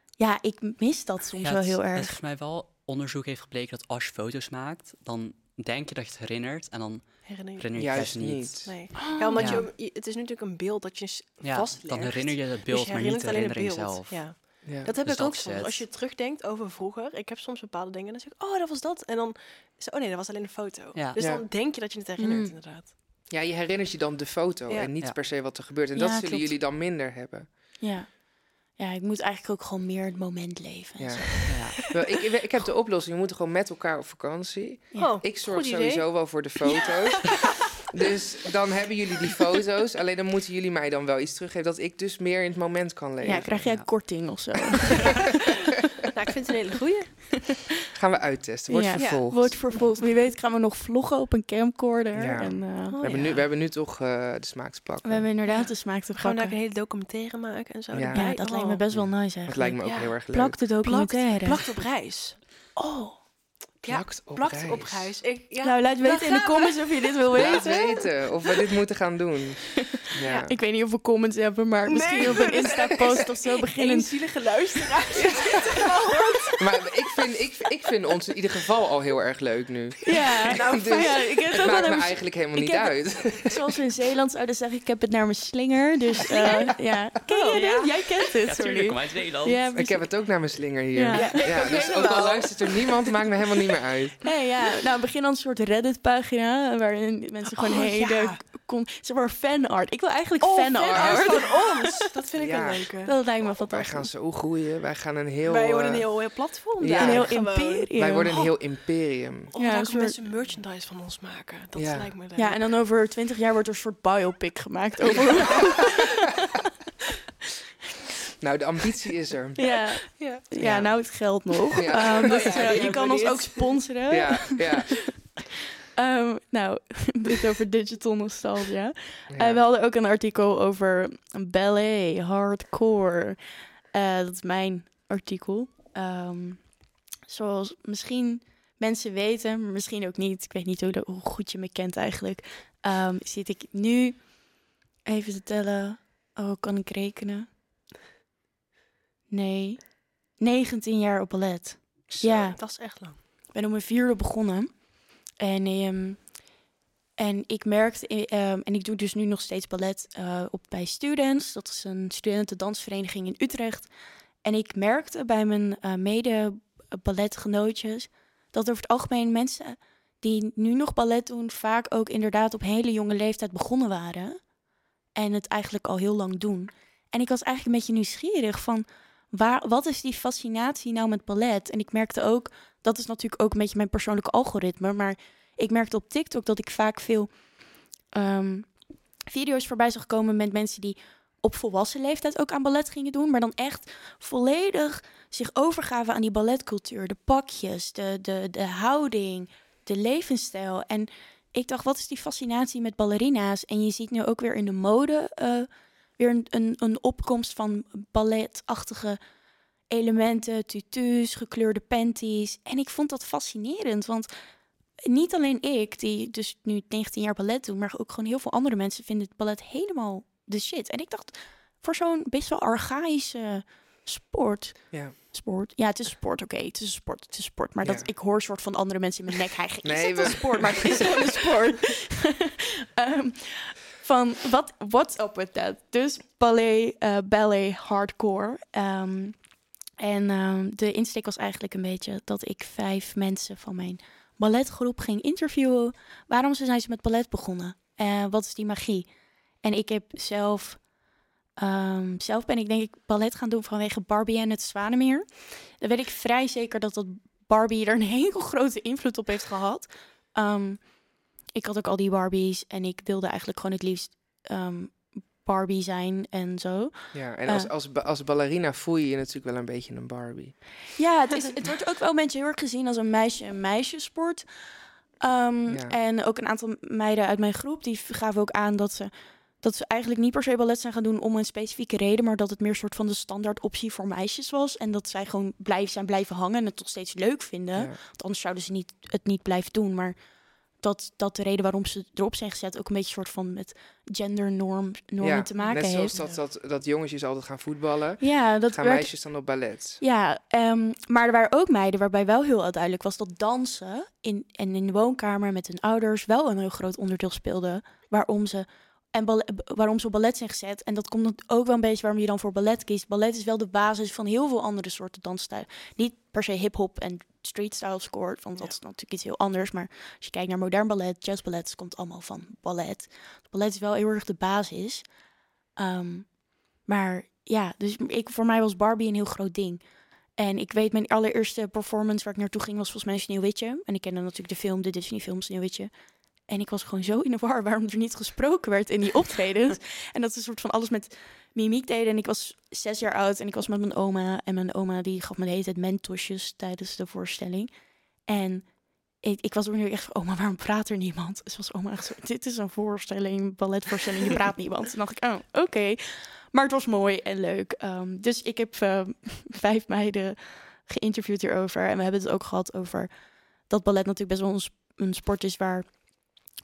ja, ik mis dat soms Ja, wel het- heel het erg. volgens mij wel onderzoek heeft gebleken dat als je foto's maakt, dan denk je dat je het herinnert en dan Herinner je herinner je Juist niet. Nee. [GASPS] Ja, omdat Ja. Je, je- het is natuurlijk een beeld dat je Ja, vastlegt. dan herinner je het Dus beeld, je maar niet de herinnering beeld. zelf. Ja. Ja. Dat heb Dus ik ook dat soms. Als je terugdenkt over vroeger. Ik heb soms bepaalde dingen. En dan zeg ik, oh, dat was dat. En dan is het, oh nee, dat was alleen een foto. Ja. Dus Ja. dan denk je dat je het herinnert, Mm. inderdaad. Ja, je herinnert je dan de foto Ja. en niet Ja. per se wat er gebeurt. En Ja, dat zullen klopt. jullie dan minder hebben. Ja. Ja, ik moet eigenlijk ook gewoon meer het moment leven. en Ja. zo. Ja. Ik, ik, ik heb de oplossing. We moeten gewoon met elkaar op vakantie. Ja. Oh, Ik zorg goed idee. sowieso wel voor de foto's. [LAUGHS] dus dan hebben jullie die foto's. Alleen dan moeten jullie mij dan wel iets teruggeven dat ik dus meer in het moment kan leven. Ja, krijg jij Ja. korting of zo? [LAUGHS] Nou, ik vind het een hele goeie. [LAUGHS] Gaan we uittesten. Wordt Ja. vervolgd. Wordt vervolgd. Wie weet gaan we nog vloggen op een camcorder. Ja. En, eh, Oh, we, hebben ja. nu, we hebben nu toch eh, de smaak te pakken. we hebben inderdaad de smaak te Gaan we daar een pakken. hele documentaire maken en zo Ja. dat lijkt me Oh. best wel nice Dat eigenlijk. lijkt me ook Ja. heel erg leuk. Plak de documentaire. Plakt op reis. Oh. Plakt op Plakt reis. op reis. Ik, ja. Nou, laat weten in de we. comments of je dit wil Laat weten. weten of we dit moeten gaan doen. [LAUGHS] Ja. Ik weet niet of we comments hebben, maar misschien Nee. op een Insta-post of zo beginnen. zielige luisteraar. [LAUGHS] Maar ik vind, ik, ik vind ons in ieder geval al heel erg leuk nu. Ja, Nou, dus, ja, ik heb Het maakt wel me eigenlijk helemaal niet heb- uit. Zoals we in Zeeland zouden zeggen, ik heb het naar mijn slinger. Dus eh, ja. Ken je Oh, dit? ja. Jij kent het, Ja, sorry. tuurlijk, kom uit Zeeland. Ja, Ik heb het ook naar mijn slinger hier. Ja. Ja, dus ook al luistert er niemand, maakt me helemaal niet meer uit. Nee, ja. Nou, begin dan een soort Reddit-pagina waarin mensen gewoon Oh, hele... Kon, zeg maar fanart. Ik wil eigenlijk Oh, fanart. fanart van [LAUGHS] ons. Dat vind ik Ja. een leuke. Dat lijkt me Wij fantastisch. gaan zo groeien. Wij gaan een heel... Wij worden een eh, heel, heel platform. ja. Een heel gewoon. imperium. wij worden een heel imperium. Oh, Ja, een dan soort- mensen merchandise van ons maken. Dat Ja. lijkt me leuk. Ja, en dan over twintig jaar wordt er een soort biopic gemaakt over... [LAUGHS] Nou, de ambitie is er. ja. Ja. ja, nou het geld nog. Ja. Ehm, dus, Oh ja, eh, je kan ons ook sponsoren. Ja, ja. Ehm, nou, [LAUGHS] dit over digital nostalgia. ja. Eh, we hadden ook een artikel over ballet, hardcore. Eh, dat is mijn artikel. Ehm, zoals misschien mensen weten, misschien ook niet. Ik weet niet hoe, de- hoe goed je me kent eigenlijk. Ehm, zit ik nu even te tellen. Oh, kan ik rekenen? Nee. 19 jaar op ballet. Ja. Dat is echt lang. Ik ben op mijn vierde begonnen. En, ehm, en ik merkte, eh, ehm, en ik doe dus nu nog steeds ballet eh, op bij Students. Dat is een studentendansvereniging in Utrecht. En ik merkte bij mijn eh, mede balletgenootjes dat over het algemeen mensen die nu nog ballet doen, vaak ook inderdaad op hele jonge leeftijd begonnen waren. En het eigenlijk al heel lang doen. En ik was eigenlijk een beetje nieuwsgierig van waar, wat is die fascinatie nou met ballet? En ik merkte ook dat is natuurlijk ook een beetje mijn persoonlijke algoritme. Maar ik merkte op TikTok dat ik vaak veel ehm, video's voorbij zag komen met mensen die op volwassen leeftijd ook aan ballet gingen doen. Maar dan echt volledig zich overgaven aan die balletcultuur. De pakjes, de, de, de houding, de levensstijl. En ik dacht, wat is die fascinatie met ballerina's? En je ziet nu ook weer in de mode eh, weer een, een, een opkomst van balletachtige elementen, tutus, gekleurde panties. En ik vond dat fascinerend, want niet alleen ik, die dus nu 19 jaar ballet doe, maar ook gewoon heel veel andere mensen vinden het ballet helemaal de shit. En ik dacht, voor zo'n best wel archaïsche sport, Ja. sport, ja, het is sport, oké, het is een sport, het is sport, maar Ja. dat ik hoor soort van andere mensen in mijn nek hijgen. Nee, is het we- een sport, maar het is gewoon een sport. [LAUGHS] Ehm, van wat what's up with that? Dus ballet, eh, ballet hardcore. Ehm, en ehm, de insteek was eigenlijk een beetje dat ik vijf mensen van mijn balletgroep ging interviewen. Waarom zijn ze met ballet begonnen? Eh, wat is die magie? En ik heb zelf, ehm, zelf ben ik denk ik ballet gaan doen vanwege Barbie en het Zwanemeer. Dan weet ik vrij zeker dat dat Barbie er een [LAUGHS] heel grote invloed op heeft gehad. Ik had ook al die Barbies en ik wilde eigenlijk gewoon het liefst ehm, Barbie zijn en zo. Ja, en Eh. als, als, ba- als ballerina voel je je natuurlijk wel een beetje een Barbie. Ja, het, is, [LAUGHS] het wordt ook wel beetje heel erg gezien als een meisje- en meisjesport. Ehm, Ja. En ook een aantal meiden uit mijn groep die gaven ook aan dat ze, dat ze eigenlijk niet per se ballet zijn gaan doen om een specifieke reden, maar dat het meer soort van de standaard optie voor meisjes was. En dat zij gewoon blijven zijn blijven hangen en het toch steeds leuk vinden. Ja. Want anders zouden ze niet, het niet blijven doen. Maar dat, dat de reden waarom ze erop zijn gezet ook een beetje soort van met gendernorm normen Ja, te maken net heeft. dat, dat, dat jongetjes altijd gaan voetballen, Ja, dat gaan werd, meisjes dan op ballet. ja, ehm, maar er waren ook meiden waarbij wel heel duidelijk was dat dansen in, en in de woonkamer met hun ouders wel een heel groot onderdeel speelde. Waarom ze, en ballet, waarom ze op ballet zijn gezet. En dat komt dan ook wel een beetje waarom je dan voor ballet kiest. Ballet is wel de basis van heel veel andere soorten dansstijlen. Niet per se hip-hop en street style scoort, want dat is natuurlijk iets heel anders. Maar als je kijkt naar modern ballet, jazzballet, het komt allemaal van ballet. Ballet is wel heel erg de basis. Ehm, maar ja, dus ik, voor mij was Barbie een heel groot ding. En ik weet, mijn allereerste performance waar ik naartoe ging was volgens mij Sneeuwwitje. En ik kende natuurlijk de film, de Disney film Sneeuwwitje. En ik was gewoon zo in de war waarom er niet gesproken werd in die optredens. [LAUGHS] en dat ze een soort van alles met mimiek deden. En ik was zes jaar oud en ik was met mijn oma. En mijn oma die gaf me de hele tijd mentosjes tijdens de voorstelling. En ik, ik was er nu echt van, oma, waarom praat er niemand? Dus was oma echt zo, dit is een voorstelling, balletvoorstelling, je praat niemand. Toen dacht ik, oh, oké. Maar het was mooi en leuk. Ehm, dus ik heb eh, [LAUGHS] vijf meiden geïnterviewd hierover. En we hebben het ook gehad over dat ballet natuurlijk best wel een sport is waar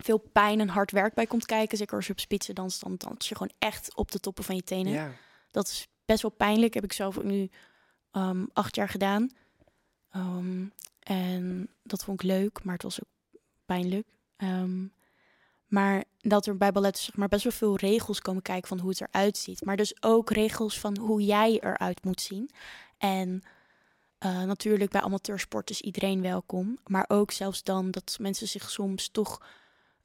veel pijn en hard werk bij komt kijken. Zeker als je op spitsen danst, dan dans je gewoon echt op de toppen van je tenen. Ja. Dat is best wel pijnlijk. Heb ik zelf ook nu ehm, acht jaar gedaan. Ehm, en dat vond ik leuk, maar het was ook pijnlijk. Ehm, maar dat er bij ballet zeg maar, best wel veel regels komen kijken van hoe het eruit ziet. Maar dus ook regels van hoe jij eruit moet zien. En eh, natuurlijk bij amateursport is iedereen welkom. Maar ook zelfs dan dat mensen zich soms toch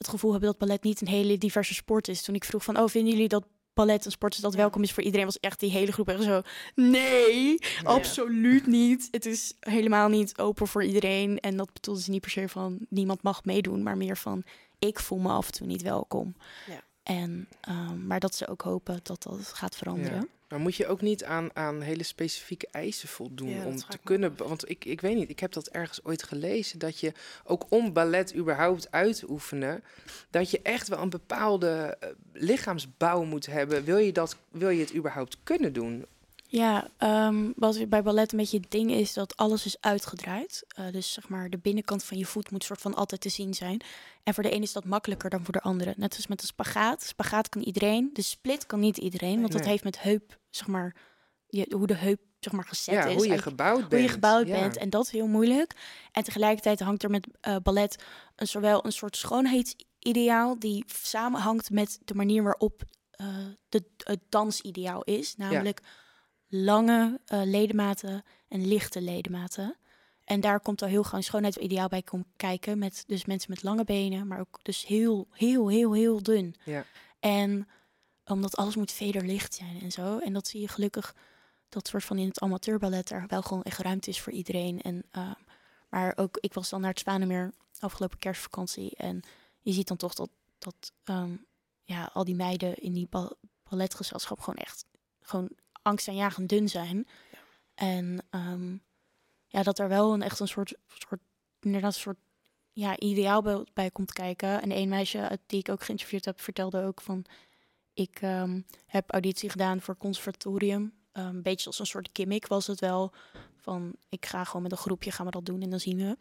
het gevoel hebben dat ballet niet een hele diverse sport is. Toen ik vroeg van, oh, vinden jullie dat ballet een sport is dat welkom is voor iedereen? Was echt die hele groep echt zo, nee, absoluut niet. Het is helemaal niet open voor iedereen. En dat bedoelde ze niet per se van, niemand mag meedoen, maar meer van, ik voel me af en toe niet welkom. Ja. En, ehm, maar dat ze ook hopen dat dat gaat veranderen. Ja. Maar moet je ook niet aan, aan hele specifieke eisen voldoen Ja, om te kunnen... Want ik, ik weet niet, ik heb dat ergens ooit gelezen... dat je ook om ballet überhaupt uit te oefenen... dat je echt wel een bepaalde eh, lichaamsbouw moet hebben. Wil je, dat, wil je het überhaupt kunnen doen? Ja, ehm, wat bij ballet een beetje het ding is dat alles is uitgedraaid. Uh, dus zeg maar de binnenkant van je voet moet soort van altijd te zien zijn. En voor de een is dat makkelijker dan voor de andere. Net als met de spagaat. Spagaat kan iedereen. De split kan niet iedereen, want dat heeft met heup, zeg maar, je, hoe de heup zeg maar gezet ja, is. hoe je gebouwd bent. Hoe je gebouwd bent. En dat is heel moeilijk. En tegelijkertijd hangt er met uh, ballet een, zowel een soort schoonheidsideaal die samenhangt met de manier waarop uh, de, het dansideaal is. Namelijk lange uh, ledematen en lichte ledematen. En daar komt al heel een schoonheidsideaal bij kijken. Met dus mensen met lange benen, maar ook dus heel, heel, heel, heel dun. Ja. En omdat alles moet vederlicht zijn en zo. En dat zie je gelukkig, dat soort van in het amateurballet er wel gewoon echt ruimte is voor iedereen. En, uh, maar ook, ik was dan naar het Spanemeer afgelopen kerstvakantie. En je ziet dan toch dat, dat um, ja, al die meiden in die balletgezelschap gewoon echt gewoon angstaanjagend dun zijn. Ja. En um, ja, dat er wel een echt een soort, soort inderdaad een soort ja, ideaal bij komt kijken. En een meisje die ik ook geïnterviewd heb, vertelde ook van... Ik um, heb auditie gedaan voor conservatorium. Um, een beetje als een soort gimmick was het wel. Van, ik ga gewoon met een groepje, gaan we dat doen en dan zien we.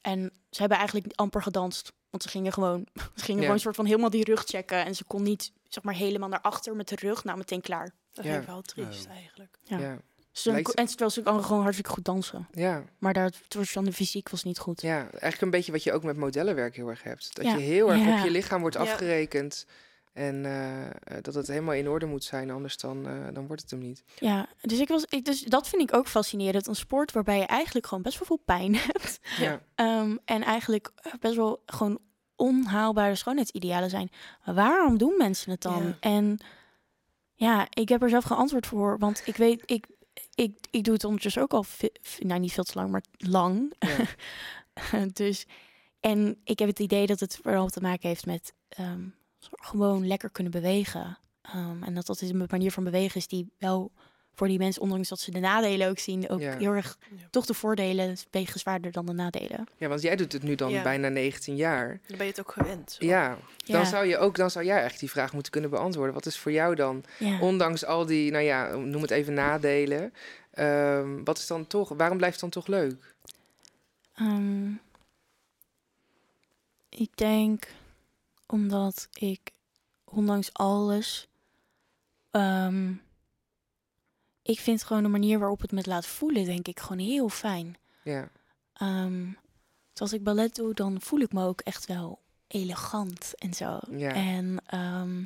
En ze hebben eigenlijk amper gedanst. Want ze gingen gewoon, [LAUGHS] ze gingen ja. gewoon een soort van helemaal die rug checken. En ze kon niet, zeg maar, helemaal naar achter met de rug. Nou, meteen klaar. Dat vind ik wel triest eigenlijk. Ja. ja. Ze, Lijkt- En terwijl ze kan gewoon hartstikke goed dansen. Ja, Maar daar, het was dan de fysiek was niet goed. ja, eigenlijk een beetje wat je ook met modellenwerk heel erg hebt. Dat Ja. je heel erg Ja. op je lichaam wordt Ja. afgerekend. En eh, eh, dat het helemaal in orde moet zijn, anders dan, eh, dan wordt het hem niet. Ja, dus, ik was, ik, dus dat vind ik ook fascinerend. Een sport waarbij je eigenlijk gewoon best wel veel pijn [LAUGHS] hebt. Ja, Ehm, en eigenlijk best wel gewoon onhaalbare schoonheidsidealen zijn. Maar waarom doen mensen het dan? Ja. En ja, ik heb er zelf geen antwoord voor. Want ik weet, ik, ik, ik doe het ondertussen ook al, nou niet veel te lang, maar lang. ja. [LAUGHS] dus, en ik heb het idee dat het vooral te maken heeft met ehm, gewoon lekker kunnen bewegen. Ehm, en dat dat is een manier van bewegen is die wel voor die mensen, ondanks dat ze de nadelen ook zien, ook Ja. heel erg Ja. toch de voordelen wegen zwaarder dan de nadelen. ja, want jij doet het nu dan Ja. bijna 19 jaar. Dan ben je het ook gewend. zo. Ja, dan Ja. zou je ook, dan zou jij echt die vraag moeten kunnen beantwoorden. Wat is voor jou dan, Ja. ondanks al die, nou ja, noem het even nadelen, ehm, wat is dan toch, waarom blijft het dan toch leuk? Ehm, ik denk omdat ik, ondanks alles, ehm, ik vind gewoon de manier waarop het me laat voelen, denk ik, gewoon heel fijn. Ja, Ehm, dus als ik ballet doe, dan voel ik me ook echt wel elegant en zo. Ja. En ehm,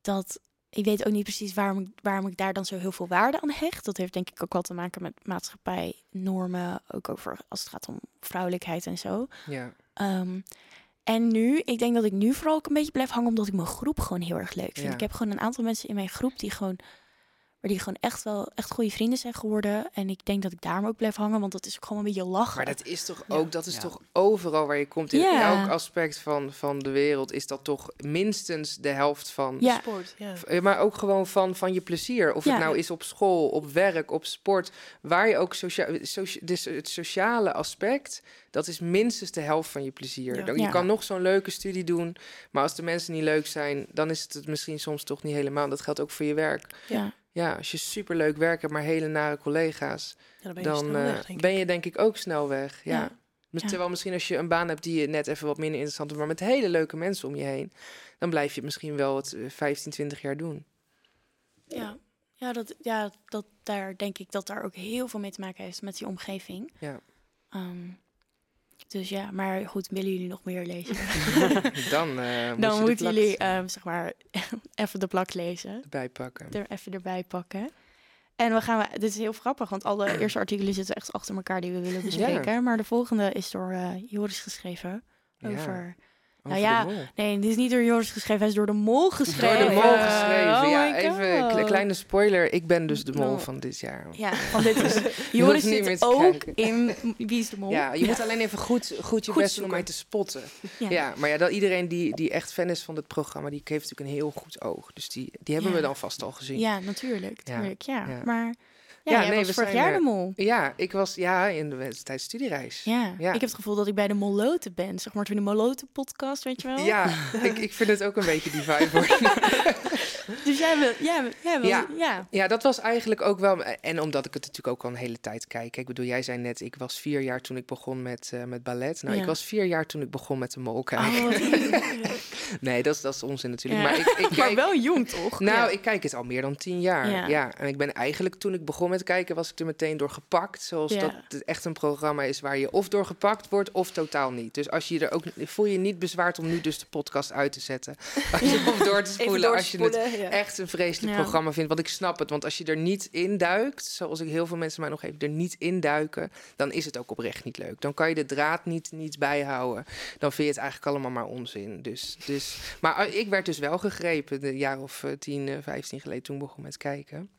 dat, ik weet ook niet precies waarom, ik- waarom ik daar dan zo heel veel waarde aan hecht. Dat heeft denk ik ook wel te maken met maatschappij, normen, ook over als het gaat om vrouwelijkheid en zo. ja, Ehm, en nu, ik denk dat ik nu vooral ook een beetje blijf hangen omdat ik mijn groep gewoon heel erg leuk vind. Ja. Ik heb gewoon een aantal mensen in mijn groep die gewoon, waar die gewoon echt wel echt goede vrienden zijn geworden. En ik denk dat ik daarom ook blijf hangen, want dat is ook gewoon een beetje lachen. maar dat is toch Ja. ook, dat is Ja. toch overal waar je komt, in Ja. elk aspect van, van de wereld, is dat toch minstens de helft van Ja. Sport, ja. Eh, Maar ook gewoon van, van je plezier. Of Ja. het nou is op school, op werk, op sport. Waar je ook socia socia- dus het sociale aspect, dat is minstens de helft van je plezier. Ja. Dan- Je Ja. kan nog zo'n leuke studie doen. Maar als de mensen niet leuk zijn, dan is het het misschien soms toch niet helemaal. Dat geldt ook voor je werk. ja. Ja, als je superleuk werk hebt, maar hele nare collega's, Ja, dan ben je dan eh, weg, denk ik. ben je denk ik ook snel weg. Ja. Terwijl misschien als je een baan hebt die je net even wat minder interessant is, maar met hele leuke mensen om je heen, dan blijf je het misschien wel het eh, 15, 20 jaar doen. Ja, ja, dat, ja dat, daar denk ik dat daar ook heel veel mee te maken heeft met die omgeving. Ja. Ehm, dus ja, maar goed, willen jullie nog meer lezen? [LAUGHS] Dan, eh, moet Dan moeten jullie, ehm, zeg maar, [LAUGHS] even de plak lezen. erbij pakken. Er even erbij pakken. En we gaan, we, dit is heel grappig, want alle [CLEARS THROAT] eerste artikelen zitten echt achter elkaar die we willen bespreken. Maar de volgende is door eh, Joris geschreven. Over. over ja, de mol. Nee, dit is niet door Joris geschreven, hij is door de mol geschreven. Door de mol geschreven. Oh ja, my even een kleine spoiler. Ik ben dus de mol Nou. van dit jaar. Ja, van dit is. [LAUGHS] Joris zit ook in Wie is de Mol. Ja, je moet alleen even goed, goed je Goed best doen om mij te spotten. Ja. Ja, maar ja, dat, iedereen die, die echt fan is van het programma, die heeft natuurlijk een heel goed oog. Dus die, die hebben Ja. we dan vast al gezien. Ja, natuurlijk. Ja, natuurlijk ja. ja. Maar Ja, Ja, nee, was we vorig zijn, jaar de mol. Ja, ik was ja, in de, tijdens studiereis. Ja. ja. ik heb het gevoel dat ik bij de Moloten ben. Zeg maar, toen de Moloten podcast, weet je wel? Ja, [LAUGHS] ik, ik vind het ook een beetje die vibe. [LAUGHS] Dus jij wil, jij wil, Ja. ja. Ja, dat was eigenlijk ook wel. En omdat ik het natuurlijk ook al een hele tijd kijk. Ik bedoel, jij zei net, ik was vier jaar toen ik begon met, eh, met ballet. Nou, Ja. ik was vier jaar toen ik begon met de mol kijken. Oh. [LAUGHS] Nee, dat is, dat is onzin natuurlijk. Ja. Maar ik, ik maar wel jong, toch? Nou, Ja. ik kijk het al meer dan tien jaar. Ja. Ja. En ik ben eigenlijk, toen ik begon met kijken, was ik er meteen door gepakt. Zoals Ja. dat het echt een programma is waar je of door gepakt wordt of totaal niet. Dus als je er ook voel je niet bezwaard om nu dus de podcast uit te zetten. [LAUGHS] Als je, of door te spoelen. Als je het. Ja. echt een vreselijk Ja. programma vindt. Want ik snap het. Want als je er niet in duikt, zoals ik heel veel mensen mij nog even er niet in duiken, dan is het ook oprecht niet leuk. Dan kan je de draad niet, niet bijhouden. Dan vind je het eigenlijk allemaal maar onzin. Dus, dus, maar eh, ik werd dus wel gegrepen, een jaar of eh, 10, eh, 15 geleden toen begon met kijken.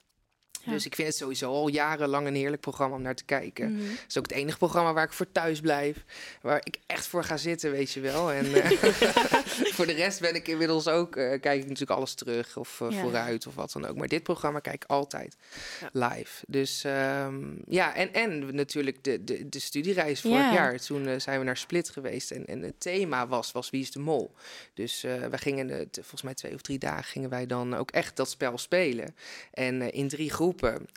Ja. Dus ik vind het sowieso al jarenlang een heerlijk programma om naar te kijken. Mhm. Het is ook het enige programma waar ik voor thuis blijf. Waar ik echt voor ga zitten, weet je wel. En eh, [LAUGHS] [LAUGHS] voor de rest ben ik inmiddels ook... eh, kijk ik natuurlijk alles terug of eh, Ja. vooruit of wat dan ook. Maar dit programma kijk ik altijd Ja. live. Dus ehm, ja, en, en natuurlijk de, de, de studiereis vorig Ja. jaar. Toen zijn we naar Split geweest. En, en het thema was, was Wie is de Mol? Dus we gingen, eh, t- volgens mij twee of drie dagen... gingen wij dan ook echt dat spel spelen. En in drie groepen.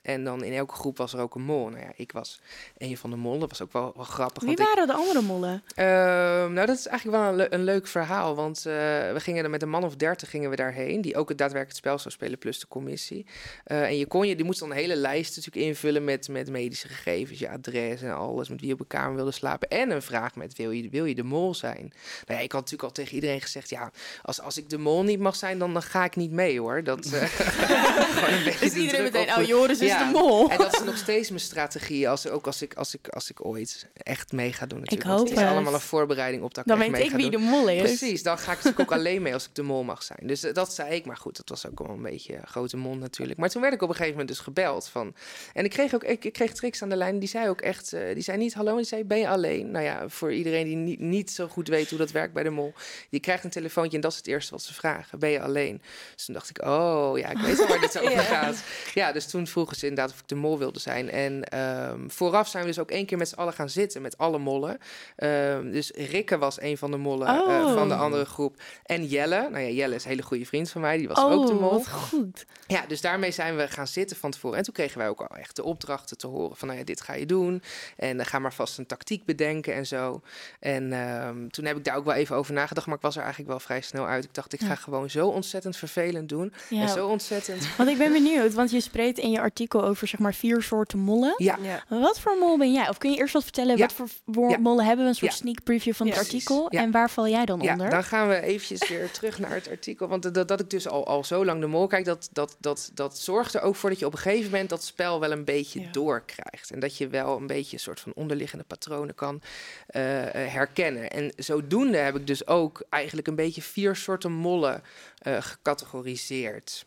En dan in elke groep was er ook een mol. Nou ja, ik was een van de mollen. Dat was ook wel, wel grappig. Wie ik- waren de andere mollen? Ehm, nou, dat is eigenlijk wel een, le- een leuk verhaal. Want eh, we gingen er met een man of dertig gingen we daarheen. Die ook het daadwerkelijk het spel zou spelen, plus de commissie. Eh, en je kon je, die moest dan een hele lijst natuurlijk invullen met, met medische gegevens, je adres en alles. Met wie je op een kamer wilde slapen. En een vraag met wil je, wil je de mol zijn? Nou ja, ik had natuurlijk al tegen iedereen gezegd, ja, als, als ik de mol niet mag zijn, dan, dan ga ik niet mee hoor. Dat, eh, [LAUGHS] gewoon een [LAUGHS] beetje Dus de iedereen meteen, Joris is Ja. de mol. en dat is nog steeds mijn strategie, als, ook als ik, als, ik, als ik ooit echt mee ga doen. Natuurlijk. hoop Want het is het. allemaal een voorbereiding op dat ik Dan weet ik wie doen. de mol is. Precies, dan ga ik natuurlijk ook alleen mee als ik de mol mag zijn. Dus eh, dat zei ik, maar goed, dat was ook wel een beetje een grote mond natuurlijk. Maar toen werd ik op een gegeven moment dus gebeld van... En ik kreeg ook, ik, ik kreeg Trix aan de lijn, die zei ook echt, eh, die zei niet hallo, die zei ben je alleen? Nou ja, voor iedereen die niet, niet zo goed weet hoe dat werkt bij de mol, die krijgt een telefoontje en dat is het eerste wat ze vragen, ben je alleen? Dus toen dacht ik, oh ja, ik weet al waar dit [LAUGHS] over gaat. Ja, dus toen vroegen ze inderdaad of ik de mol wilde zijn. En ehm, vooraf zijn we dus ook één keer met z'n allen gaan zitten, met alle mollen. Ehm, dus Rikke was een van de mollen eh, Oh. van de andere groep. En Jelle, nou ja, Jelle is een hele goede vriend van mij, die was ook de oh, mol. wat goed. Ja, dus daarmee zijn we gaan zitten van tevoren. En toen kregen wij ook al echt de opdrachten te horen van, nou ja, dit ga je doen. En dan ga maar vast een tactiek bedenken en zo. En ehm, toen heb ik daar ook wel even over nagedacht, maar ik was er eigenlijk wel vrij snel uit. Ik dacht, ik ga gewoon zo ontzettend vervelend doen. En Ja. zo ontzettend... Want ik ben benieuwd, want je spreekt in je artikel over zeg maar vier soorten mollen. Ja, Ja. Wat voor mol ben jij? Of kun je eerst wat vertellen? Ja. Wat voor Ja. mollen hebben we? Een soort Ja. sneak preview van Ja, het artikel. Ja. En waar val jij dan Ja, onder? dan gaan we eventjes weer [LAUGHS] terug naar het artikel. Want dat, dat ik dus al, al zo lang de mol kijk, dat, dat, dat, dat zorgt er ook voor dat je op een gegeven moment dat spel wel een beetje Ja. doorkrijgt. En dat je wel een beetje een soort van onderliggende patronen kan eh, eh, herkennen. En zodoende heb ik dus ook eigenlijk een beetje vier soorten mollen eh, gecategoriseerd.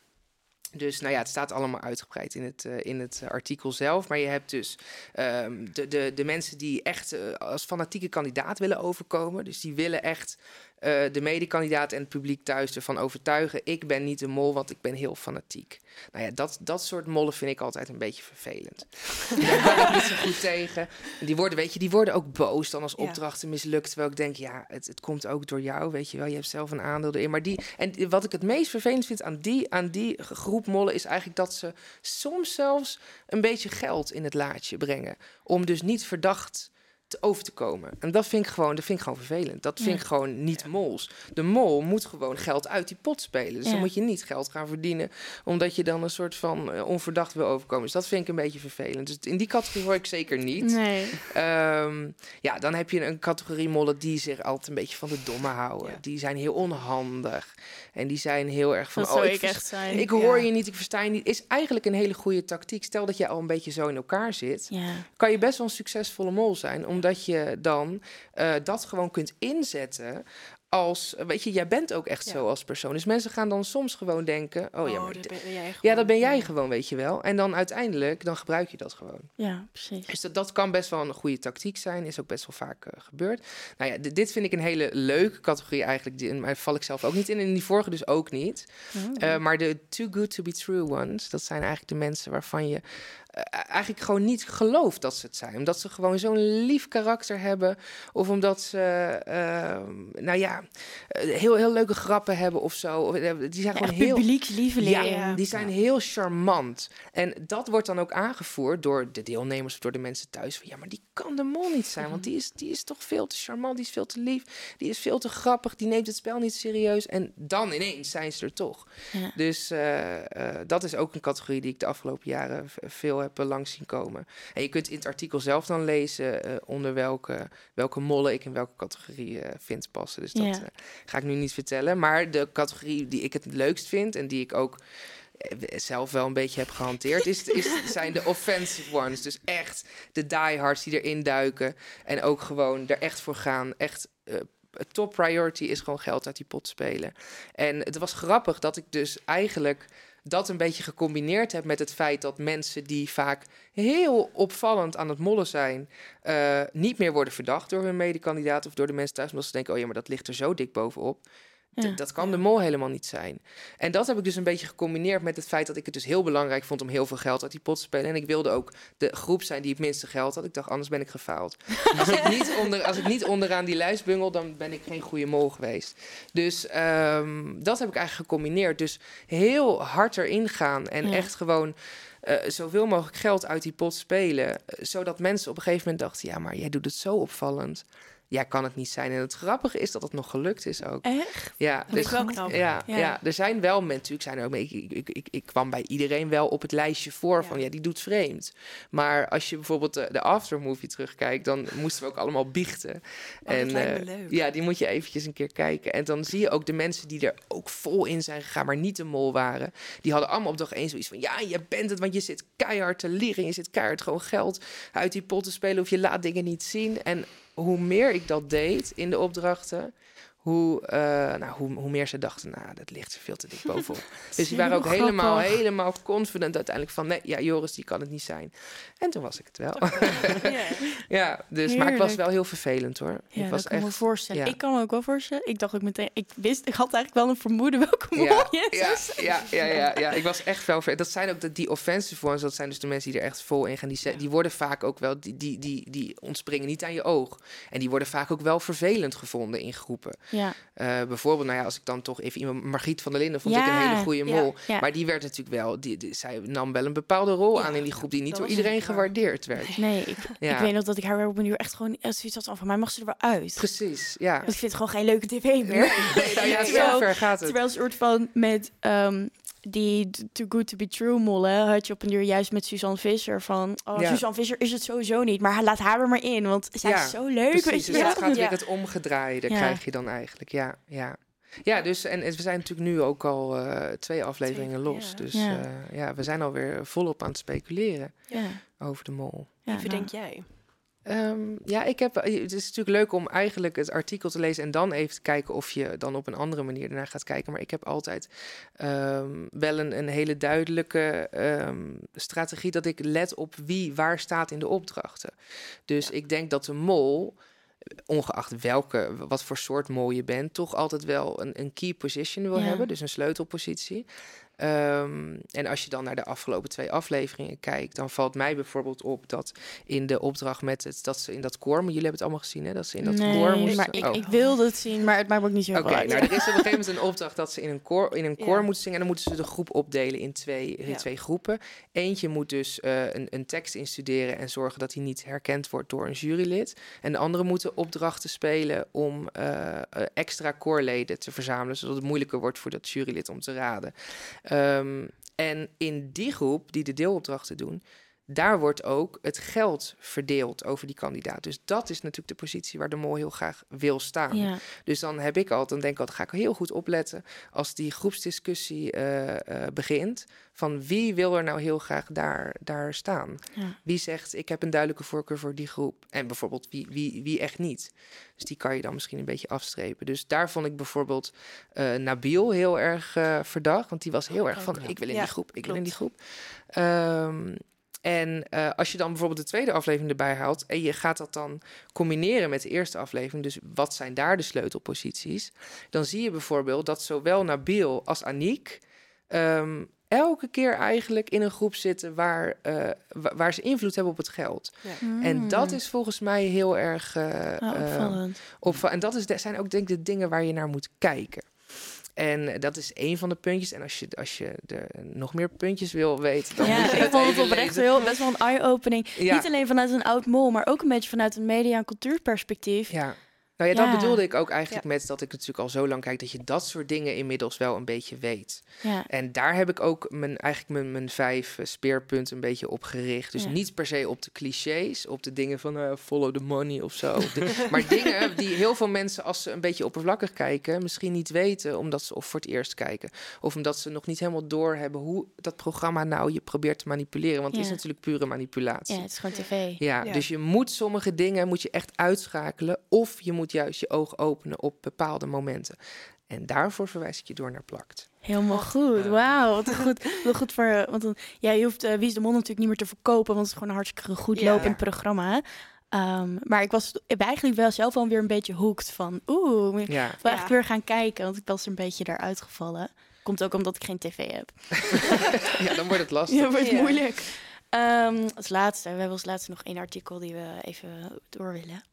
Dus nou ja, het staat allemaal uitgebreid in het, eh, in het eh, artikel zelf. Maar je hebt dus ehm, de, de, de mensen die echt eh, als fanatieke kandidaat willen overkomen. Dus die willen echt de medekandidaat en het publiek thuis ervan overtuigen. Ik ben niet de mol, want ik ben heel fanatiek. Nou ja, dat, dat soort mollen vind ik altijd een beetje vervelend. [LAUGHS] Daar kan ik niet zo goed tegen. Die worden, weet je, die worden ook boos dan als opdrachten mislukt. Terwijl ik denk, ja, het, het komt ook door jou, weet je wel. Je hebt zelf een aandeel erin. Maar die, en wat ik het meest vervelend vind aan die, aan die groep mollen... is eigenlijk dat ze soms zelfs een beetje geld in het laadje brengen. Om dus niet verdacht te over te komen. En dat vind ik gewoon, dat vind ik gewoon vervelend. Dat vind Ja. ik gewoon niet mols. De mol moet gewoon geld uit die pot spelen. Dus Ja. dan moet je niet geld gaan verdienen... omdat je dan een soort van eh, onverdacht wil overkomen. Dus dat vind ik een beetje vervelend. Dus in die categorie hoor ik zeker niet. Nee. Ehm, ja, dan heb je een categorie mollen die zich altijd een beetje van de domme houden. Ja. Die zijn heel onhandig. En die zijn heel erg van... Dat oh, ik echt zijn. Ik hoor je niet, ik versta je niet. Is eigenlijk een hele goede tactiek. Stel dat je al een beetje zo in elkaar zit. Kan je best wel een succesvolle mol zijn. Omdat je dan eh, dat gewoon kunt inzetten als, weet je, jij bent ook echt Ja. zo als persoon. Dus mensen gaan dan soms gewoon denken, oh, ja, maar dat ben, jij ja, gewoon. dat ben jij Ja. gewoon, weet je wel. En dan uiteindelijk, dan gebruik je dat gewoon. Ja, precies. Dus dat, dat kan best wel een goede tactiek zijn. Is ook best wel vaak eh, gebeurd. Nou ja, dit vind ik een hele leuke categorie eigenlijk. Die, maar val ik zelf ook niet in. En die vorige dus ook niet. Oh. Eh, maar de too good to be true ones, dat zijn eigenlijk de mensen waarvan je eigenlijk gewoon niet gelooft dat ze het zijn. Omdat ze gewoon zo'n lief karakter hebben. Of omdat ze, eh, nou ja, eh, heel, heel leuke grappen hebben of zo. Of, eh, Die zijn gewoon echt heel... publiekslieveling. Ja, die zijn heel charmant. En dat wordt dan ook aangevoerd door de deelnemers of door de mensen thuis. Van, ja, maar die kan de mol niet zijn, want die is, die is toch veel te charmant, die is veel te lief, die is veel te grappig, die neemt het spel niet serieus. En dan ineens zijn ze er toch. Ja. Dus eh, eh, dat is ook een categorie die ik de afgelopen jaren veel heb eh, langs zien komen. En je kunt in het artikel zelf dan lezen eh, onder welke, welke mollen ik in welke categorie eh, vind passen. Dus dat Ja. eh, ga ik nu niet vertellen. Maar de categorie die ik het leukst vind en die ik ook zelf wel een beetje heb gehanteerd, is, is, [LAUGHS] zijn de offensive ones. Dus echt de diehards die erin duiken en ook gewoon er echt voor gaan. Echt eh, top priority is gewoon geld uit die pot spelen. En het was grappig dat ik dus eigenlijk dat een beetje gecombineerd heb met het feit dat mensen die vaak heel opvallend aan het mollen zijn, eh, niet meer worden verdacht door hun medekandidaat of door de mensen thuis, omdat ze denken, oh ja, maar dat ligt er zo dik bovenop. Ja. Dat kan de mol helemaal niet zijn. En dat heb ik dus een beetje gecombineerd met het feit dat ik het dus heel belangrijk vond om heel veel geld uit die pot te spelen. En ik wilde ook de groep zijn die het minste geld had. Ik dacht, anders ben ik gefaald. [LAUGHS] Als ik niet, onder, als ik niet onderaan die lijst bungel, dan ben ik geen goede mol geweest. Dus ehm, dat heb ik eigenlijk gecombineerd. Dus heel hard erin gaan en Ja. echt gewoon eh, zoveel mogelijk geld uit die pot spelen. eh, zodat mensen op een gegeven moment dachten, ja, maar jij doet het zo opvallend. Jij kan het niet zijn. En het grappige is dat het nog gelukt is ook. Echt? Ja, Dat wel dus- knap. ja, Ja. ja. er zijn wel mensen, natuurlijk zijn er ook. Ik, ik, ik, ik kwam bij iedereen wel op het lijstje voor Ja. van ja, die doet vreemd. Maar als je bijvoorbeeld de, de aftermovie terugkijkt, dan moesten we ook allemaal biechten. Oh, eh, leuk. ja, die moet je eventjes een keer kijken. En dan zie je ook de mensen die er ook vol in zijn gegaan, maar niet de mol waren. Die hadden allemaal op dag één zoiets van ja, je bent het, want je zit keihard te liegen. Je zit keihard gewoon geld uit die pot te spelen of je laat dingen niet zien. En hoe meer ik dat deed in de opdrachten, hoe, eh, nou, hoe, hoe meer ze dachten, nou, dat ligt veel te dik bovenop. [LAUGHS] dus die waren ook helemaal, helemaal confident uiteindelijk van, nee, ja, Joris, die kan het niet zijn. En toen was ik het wel. [LAUGHS] Ja. ja, dus, maar ik was wel heel vervelend hoor. Ja, ik was dat kan ik me echt, voorstellen. ja. Ik kan me ook wel voorstellen. Ik dacht ook meteen, ik wist, ik had eigenlijk wel een vermoeden welke ja, je ja, ja, ja, ja, ja, ik was echt fel. ver- Dat zijn ook de, die offensive ones. Dat zijn dus de mensen die er echt vol in gaan. Die, die worden vaak ook wel, die, die, die, die ontspringen niet aan je oog. En die worden vaak ook wel vervelend gevonden in groepen. Ja, Eh, bijvoorbeeld, nou ja, als ik dan toch even iemand, Margriet van der Linden vond Ja, ik een hele goede mol. ja. Maar die werd natuurlijk wel, die, die, zij nam wel een bepaalde rol aan in die groep die niet door iedereen gewaardeerd werd. nee, ik, ik weet nog dat ik haar op een uur echt gewoon echt zoiets had van, van mij mag ze er wel uit. Precies, ja. Want ik vind het gewoon geen leuke tv meer. Nee, nee, [LAUGHS] nou ja, [LAUGHS] Terwijl- zo ver gaat het. Terwijl een soort van met ehm, die Too Good To Be True mollen had je op een uur juist met Suzanne Visser van... Oh, Ja. Suzanne Visser is het sowieso niet, maar laat haar er maar in, want zij Ja, is zo leuk, Precies, weet je dus het gaat Ja. weer het omgedraaide, Ja. krijg je dan eigenlijk. Ja, ja. Ja, dus en we zijn natuurlijk nu ook al eh, twee afleveringen Twee, los. ja. Dus Ja. ja. ja, we zijn alweer volop aan het speculeren Ja, over de mol. ja, Wie verdenk nou, jij? Ehm, ja, ik heb, het is natuurlijk leuk om eigenlijk het artikel te lezen en dan even te kijken of je dan op een andere manier ernaar gaat kijken. Maar ik heb altijd ehm, wel een, een hele duidelijke ehm, strategie dat ik let op wie waar staat in de opdrachten. Dus ik denk dat de mol, ongeacht welke, wat voor soort mol je bent, toch altijd wel een, een key position wil Ja. hebben, dus een sleutelpositie. Ehm, en als je dan naar de afgelopen twee afleveringen kijkt, dan valt mij bijvoorbeeld op dat in de opdracht met het, dat ze in dat koor, maar jullie hebben het allemaal gezien, hè? Dat ze in dat nee, koor moesten. maar ik, oh. ik wilde het zien, maar het maakt ook niet zo veel uit. nou, er is op een gegeven moment een opdracht dat ze in een koor, in een koor Ja. moeten zingen. En dan moeten ze de groep opdelen in twee, in Ja. twee groepen. Eentje moet dus eh, een, een tekst instuderen en zorgen dat hij niet herkend wordt door een jurylid. En de andere moeten opdrachten spelen om eh, eh, extra koorleden te verzamelen, zodat het moeilijker wordt voor dat jurylid om te raden. Ehm, en in die groep, die de deelopdrachten doen, daar wordt ook het geld verdeeld over die kandidaat. Dus dat is natuurlijk de positie waar de mol heel graag wil staan. Ja. Dus dan heb ik altijd, dan denk ik altijd, ga ik heel goed opletten als die groepsdiscussie eh, eh, begint. Van wie wil er nou heel graag daar, daar staan? Ja. Wie zegt, ik heb een duidelijke voorkeur voor die groep? En bijvoorbeeld wie, wie, wie echt niet? Dus die kan je dan misschien een beetje afstrepen. Dus daar vond ik bijvoorbeeld eh, Nabil heel erg verdacht. Want die was heel erg van, ja. ik wil in die groep, ik wil in die groep. Ehm, en eh, als je dan bijvoorbeeld de tweede aflevering erbij haalt... en je gaat dat dan combineren met de eerste aflevering... dus wat zijn daar de sleutelposities... dan zie je bijvoorbeeld dat zowel Nabil als Aniek... ehm, elke keer eigenlijk in een groep zitten waar, eh, wa- waar ze invloed hebben op het geld. En dat Mm. is volgens mij heel erg uh, Ah, opvallend. opva- En dat is, de- zijn ook denk ik de dingen waar je naar moet kijken. En dat is één van de puntjes. En als je, als je de, nog meer puntjes wil weten, dan moet Ja, je ik het vond het oprecht heel, best wel een eye-opening. Ja. Niet alleen vanuit een oud mol, maar ook een beetje vanuit een media- en cultuurperspectief. Ja. Nou ja, dat Ja. bedoelde ik ook eigenlijk met dat ik natuurlijk al zo lang kijk dat je dat soort dingen inmiddels wel een beetje weet. Ja. En daar heb ik ook mijn, eigenlijk mijn, mijn vijf eh, speerpunten een beetje op gericht. Dus Ja. niet per se op de clichés, op de dingen van eh, follow the money of zo. De- [LAUGHS] maar dingen die heel veel mensen, als ze een beetje oppervlakkig kijken, misschien niet weten, omdat ze of voor het eerst kijken. Of omdat ze nog niet helemaal doorhebben hoe dat programma nou je probeert te manipuleren. Want het is natuurlijk pure manipulatie. ja, het is gewoon tv. Ja, Ja. dus je moet sommige dingen moet je echt uitschakelen. Of je moet juist je oog openen op bepaalde momenten. En daarvoor verwijs ik je door naar plakt. Helemaal goed. Wauw, wat goed. [LAUGHS] Wat goed voor. Want dan, ja, je hoeft eh Wie is de Mol natuurlijk niet meer te verkopen, want het is gewoon een hartstikke goed Ja. lopend programma. Ehm, maar ik was eigenlijk wel zelf al weer een beetje hooked van. Oeh, ik wil Ja, eigenlijk Ja. weer gaan kijken, want ik was een beetje eruit gevallen. Komt ook omdat ik geen tv heb. [LAUGHS] ja dan wordt het lastig. [LAUGHS] Ja, wordt Ja. moeilijk. Ehm, als laatste, we hebben als laatste nog één artikel die we even door willen.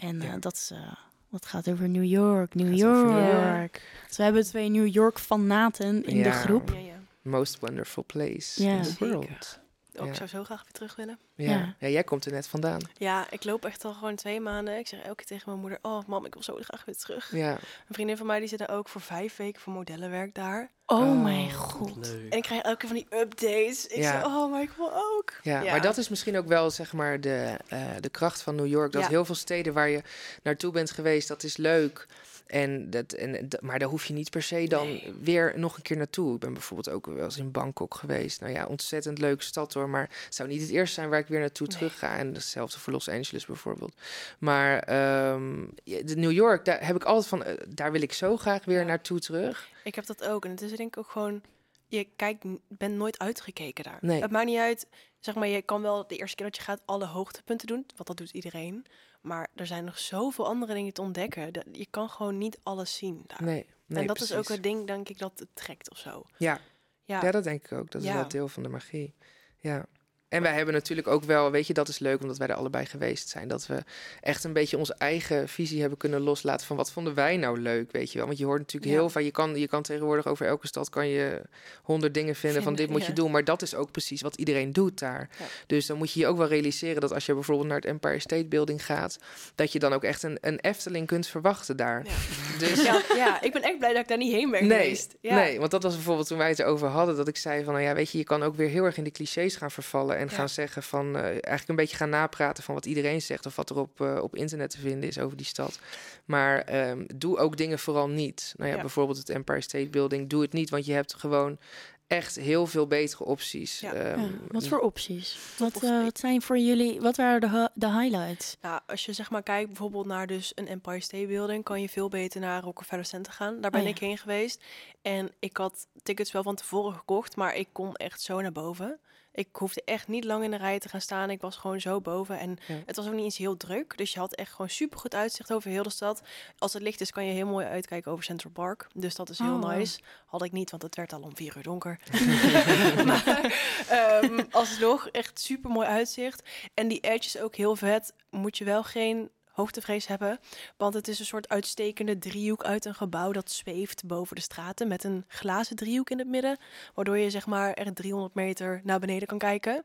En eh, Ja. dat, is, eh, dat gaat over New York, New York. New York. Dus we hebben twee New York fanaten in de groep. Ja, ja. Most wonderful place Ja. in the world. Ja. Ik zou zo graag weer terug willen. Ja. Ja. Ja. jij komt er net vandaan. Ja, ik loop echt al gewoon twee maanden. Ik zeg elke keer tegen mijn moeder, oh mam, ik wil zo graag weer terug. Ja. Een vriendin van mij die zit er ook voor vijf weken voor modellenwerk daar. Oh, Oh, mijn god. Leuk. En ik krijg elke keer van die updates. Ik Ja. zeg, oh, maar ik wil ook. Ja, Ja. maar dat is misschien ook wel zeg maar de, eh, de kracht van New York. Dat Ja. heel veel steden waar je naartoe bent geweest, dat is leuk. En dat, en, maar daar hoef je niet per se dan Nee. weer nog een keer naartoe. Ik ben bijvoorbeeld ook wel eens in Bangkok geweest. Nou ja, ontzettend leuke stad hoor. Maar het zou niet het eerste zijn waar ik weer naartoe Nee. terug ga. En hetzelfde voor Los Angeles bijvoorbeeld. Maar ehm, de New York, daar heb ik altijd van, eh, daar wil ik zo graag weer Ja. naartoe terug. Ik heb dat ook. En het is denk ik ook gewoon, je kijkt, bent nooit uitgekeken daar. Nee. Het maakt niet uit. Zeg maar, je kan wel de eerste keer dat je gaat alle hoogtepunten doen, want dat doet iedereen. Maar er zijn nog zoveel andere dingen te ontdekken. Dat, je kan gewoon niet alles zien daar. Nee, nee en dat is ook het ding, denk ik, dat het trekt of zo. Ja, Ja, Ja, dat denk ik ook. Dat is wel deel van de magie. Ja. En wij hebben natuurlijk ook wel, weet je, dat is leuk omdat wij er allebei geweest zijn. Dat we echt een beetje onze eigen visie hebben kunnen loslaten van wat vonden wij nou leuk, weet je wel. Want je hoort natuurlijk Ja. heel vaak, je kan, je kan tegenwoordig over elke stad kan je honderd dingen vinden, van dit moet je doen. Maar dat is ook precies wat iedereen doet daar. Ja. Dus dan moet je je ook wel realiseren dat als je bijvoorbeeld naar het Empire State Building gaat, dat je dan ook echt een, een Efteling kunt verwachten daar. Ja. Dus ja, ja, ik ben echt blij dat ik daar niet heen ben Nee, geweest. Ja. Nee, want dat was bijvoorbeeld toen wij het erover hadden, dat ik zei van, nou ja, weet je, je kan ook weer heel erg in die clichés gaan vervallen en Ja. gaan zeggen van, eh, eigenlijk een beetje gaan napraten van wat iedereen zegt of wat er op, eh, op internet te vinden is over die stad. Maar ehm, doe ook dingen vooral niet. Nou ja, Ja. bijvoorbeeld het Empire State Building, doe het niet, want je hebt gewoon echt heel veel betere opties. Ja. Ehm, Ja, wat voor opties? Wat, eh, wat zijn voor jullie, wat waren de, de highlights? Nou, als je zeg maar kijkt bijvoorbeeld naar dus een Empire State Building, kan je veel beter naar Rockefeller Center gaan. Daar ben Oh ja. ik heen geweest. En ik had tickets wel van tevoren gekocht, maar ik kon echt zo naar boven. Ik hoefde echt niet lang in de rij te gaan staan. Ik was gewoon zo boven. En Ja. het was ook niet eens heel druk. Dus je had echt gewoon super goed uitzicht over heel de stad. Als het licht is, kan je heel mooi uitkijken over Central Park. Dus dat is heel Oh, nice. Had ik niet, want het werd al om vier uur donker. [LAUGHS] [LAUGHS] maar ehm, alsnog echt super mooi uitzicht. En die edge is ook heel vet. Moet je wel geen hoogtevrees hebben. Want het is een soort uitstekende driehoek uit een gebouw dat zweeft boven de straten. Met een glazen driehoek in het midden. Waardoor je zeg maar echt 300 meter naar beneden kan kijken.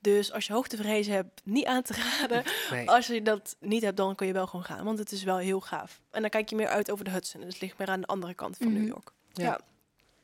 Dus als je hoogtevrees hebt, niet aan te raden. [LAUGHS] nee. Als je dat niet hebt, dan kun je wel gewoon gaan. Want het is wel heel gaaf. En dan kijk je meer uit over de Hudson. Dus het ligt meer aan de andere kant van Mhm. New York. Ja. Ja.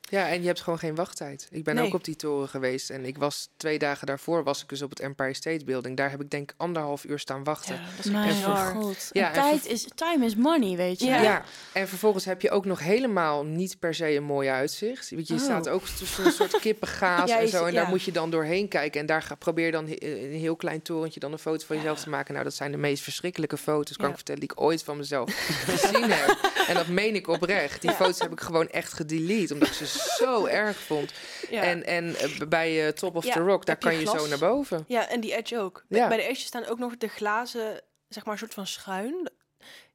Ja, en je hebt gewoon geen wachttijd. Ik ben Nee. ook op die toren geweest en ik was twee dagen daarvoor was ik dus op het Empire State Building. Daar heb ik denk ik anderhalf uur staan wachten. Ja, dat is Mijn En god. Ja, En en tijd ver- is, time is money, weet je. Ja. Ja. en vervolgens heb je ook nog helemaal niet per se een mooi uitzicht. Want je Oh. staat ook tussen een soort [LAUGHS] kippengaas Ja, en zo. En daar ja. moet je dan doorheen kijken. En daar ga, probeer je dan in een heel klein torentje dan een foto van jezelf te maken. Nou, dat zijn de meest verschrikkelijke foto's, kan Ja. ik vertellen, die ik ooit van mezelf [LAUGHS] gezien heb. En dat meen ik oprecht. Die Ja. foto's heb ik gewoon echt gedelete, omdat ik ze zo [LAUGHS] erg vond. Ja. En, en eh, bij eh, Top of Ja, the Rock, daar kan je glas? zo naar boven. Ja, en die edge ook. Bij- Ja. Bij de edge staan ook nog de glazen, zeg maar, een soort van schuin.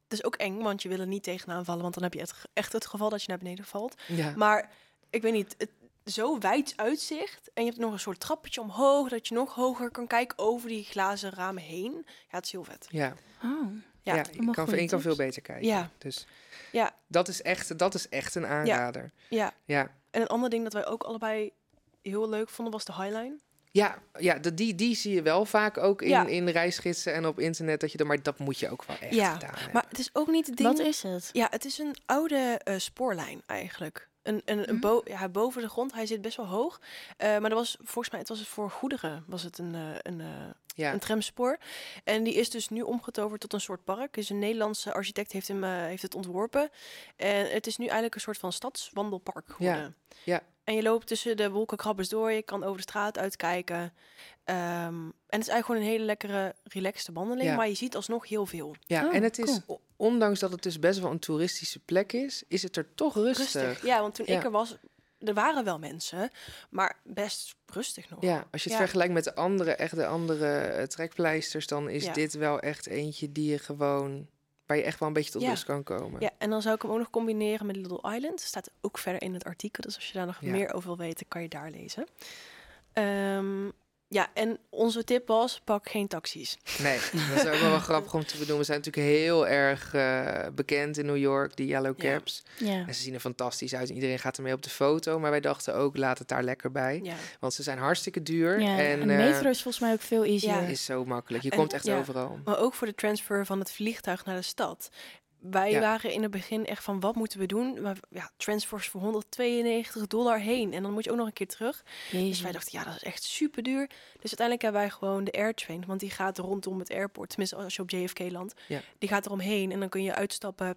Dat is ook eng, want je wil er niet tegenaan vallen, want dan heb je het, echt het geval dat je naar beneden valt. Ja. Maar ik weet niet, het, zo wijd uitzicht. En je hebt nog een soort trappetje omhoog, dat je nog hoger kan kijken over die glazen ramen heen. Ja, het is heel vet. Ja, Oh. Ja, Ja, ik, kan, ik kan veel beter kijken. Ja. Dus Ja. dat is echt, dat is echt een aanrader. Ja. Ja. En een ander ding dat wij ook allebei heel leuk vonden was de Highline. Ja, ja de, die, die zie je wel vaak ook in, Ja. in reisgidsen en op internet. Dat je, er- maar dat moet je ook wel echt Ja, gedaan hebben. Maar het is ook niet het ding... Wat is het? Ja, het is een oude eh, spoorlijn eigenlijk. Een, een, een Mhm. bo ja, boven de grond. Hij zit best wel hoog. Eh, maar dat was volgens mij, het was voor goederen, was het een, eh, een, eh, ja. een tramspoor. En die is dus nu omgetoverd tot een soort park. Dus een Nederlandse architect heeft, hem, heeft het ontworpen. En het is nu eigenlijk een soort van stadswandelpark geworden. ja. En je loopt tussen de wolkenkrabbers door. Je kan over de straat uitkijken. Ehm, en het is eigenlijk gewoon een hele lekkere, relaxte wandeling. Ja. Maar je ziet alsnog heel veel. ja, Oh, en het is, cool. ondanks dat het dus best wel een toeristische plek is, is het er toch rustig. Rustig. Ja, want toen Ja. ik er was, er waren wel mensen, maar best rustig nog. Ja, als je het Ja. vergelijkt met de andere, echt de andere eh, trekpleisters, dan is Ja. dit wel echt eentje die je gewoon, waar je echt wel een beetje tot Ja. rust kan komen. Ja, en dan zou ik hem ook nog combineren met Little Island. Staat ook verder in het artikel. Dus als je daar nog Ja. meer over wil weten, kan je daar lezen. Ehm, ja, en onze tip was: pak geen taxis. Nee, [LAUGHS] dat is ook wel, wel grappig om te bedoelen. We zijn natuurlijk heel erg eh, bekend in New York, die yellow Ja. cabs. Ja. En ze zien er fantastisch uit. en Iedereen gaat ermee op de foto. Maar wij dachten ook, laat het daar lekker bij. Ja, Want ze zijn hartstikke duur. ja. en En, eh, metro is volgens mij ook veel easier. Ja. is zo makkelijk. Je En- komt echt ja. overal. maar ook voor de transfer van het vliegtuig naar de stad. Wij Ja. waren in het begin echt van wat moeten we doen? Maar ja, transfers voor 192 dollar heen. En dan moet je ook nog een keer terug. Dus wij dachten, ja, dat is echt super duur. Dus uiteindelijk hebben wij gewoon de airtrain. Want die gaat rondom het airport. Tenminste, als je op JFK landt. Ja. Die gaat eromheen. En dan kun je uitstappen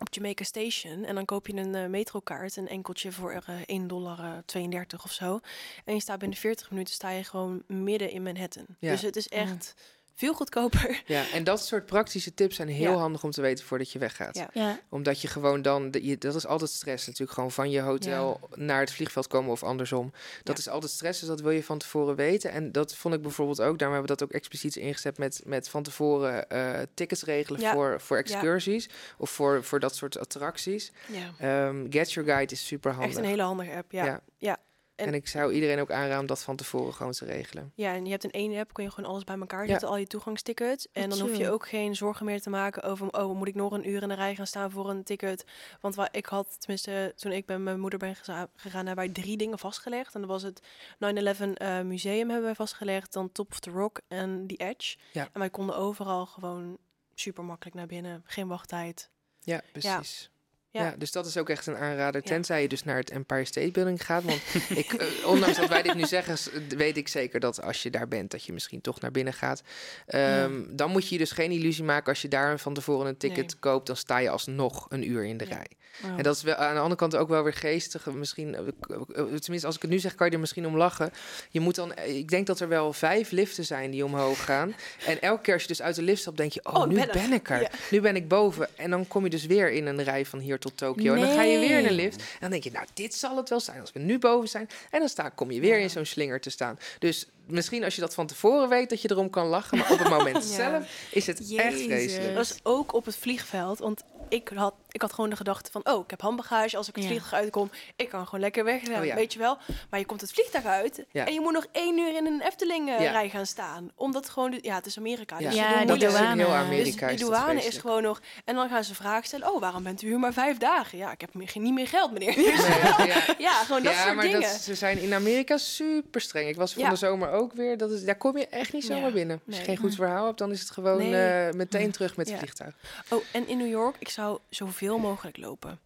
op Jamaica Station. En dan koop je een eh, metrokaart. Een enkeltje voor eh 1 dollar eh, 32 of zo. En je staat binnen 40 minuten sta je gewoon midden in Manhattan. Ja. Dus het is echt veel goedkoper. [LAUGHS] Ja, en dat soort praktische tips zijn heel Ja. handig om te weten voordat je weggaat. Ja. Ja. Omdat je gewoon dan, de- je, dat is altijd stress natuurlijk, gewoon van je hotel naar het vliegveld komen of andersom. Dat Ja. is altijd stress, dus dat wil je van tevoren weten. En dat vond ik bijvoorbeeld ook, daarom hebben we dat ook expliciet ingezet met, met van tevoren eh, tickets regelen Ja. voor, voor excursies of voor, voor dat soort attracties. Ja. Ehm, Get Your Guide is super handig. Echt een hele handige app. Ja. Ja. En, En- ik zou iedereen ook aanraden om dat van tevoren gewoon te regelen. Ja, en je hebt in één app kun je gewoon alles bij elkaar Ja. zetten, al je toegangstickets. En dan hoef je ook geen zorgen meer te maken over, oh, moet ik nog een uur in de rij gaan staan voor een ticket? Want waar ik had, tenminste, toen ik bij mijn moeder ben gegaan, hebben wij drie dingen vastgelegd. En dat was het 9-11 eh, museum hebben wij vastgelegd, dan Top of the Rock en The Edge. Ja. En wij konden overal gewoon super makkelijk naar binnen, geen wachttijd. Ja, precies. Ja. Ja. dus dat is ook echt een aanrader. Ja. Tenzij je dus naar het Empire State Building gaat. Want [LAUGHS] ik, eh, ondanks dat wij dit nu zeggen, weet ik zeker dat als je daar bent, dat je misschien toch naar binnen gaat. Ehm, Dan moet je je dus geen illusie maken als je daar van tevoren een ticket Nee. koopt. Dan sta je alsnog een uur in de rij. Oh. En dat is wel aan de andere kant ook wel weer geestig. Misschien, eh, eh, tenminste, als ik het nu zeg, kan je er misschien om lachen. Je moet dan, ik denk dat er wel vijf liften zijn die omhoog gaan. [LAUGHS] En elke keer als je dus uit de lift stapt, denk je: Oh, Oh, nu ben ben, er. ik er. Nu ben ik boven. En dan kom je dus weer in een rij van hier tot Tokio. En dan ga je weer in een Nee. lift. En dan denk je: Nou, dit zal het wel zijn als we nu boven zijn. En dan sta, kom je weer Ja. in zo'n slinger te staan. Dus misschien als je dat van tevoren weet, dat je erom kan lachen. Maar op het moment [LAUGHS] Ja. zelf is het echt vreselijk. Dat was ook op het vliegveld, want ik had, ik had gewoon de gedachte van, oh, ik heb handbagage. Als ik het Ja. vliegtuig uitkom, ik kan gewoon lekker weg, Oh ja. weet je wel. Maar je komt het vliegtuig uit Ja. en je moet nog één uur in een Efteling rij gaan staan. Omdat gewoon, ja, het is Amerika. Ja, Dus Ja, dat is ook heel douane. Amerika. Dus die douane is gewoon nog... En dan gaan ze vragen stellen, oh, waarom bent u hier maar vijf dagen? Ja, ik heb meer- niet meer geld, meneer. Nee, [LAUGHS] ja. gewoon dat ja, soort maar dingen. Dat, ze zijn in Amerika super streng. Ik was van de zomer ook weer. Dat is, daar kom je echt niet zomaar binnen. Als je geen goed verhaal hebt, dan is het gewoon Nee. eh, meteen terug met het vliegtuig. Oh, en in New York, ik zou zoveel mogelijk lopen.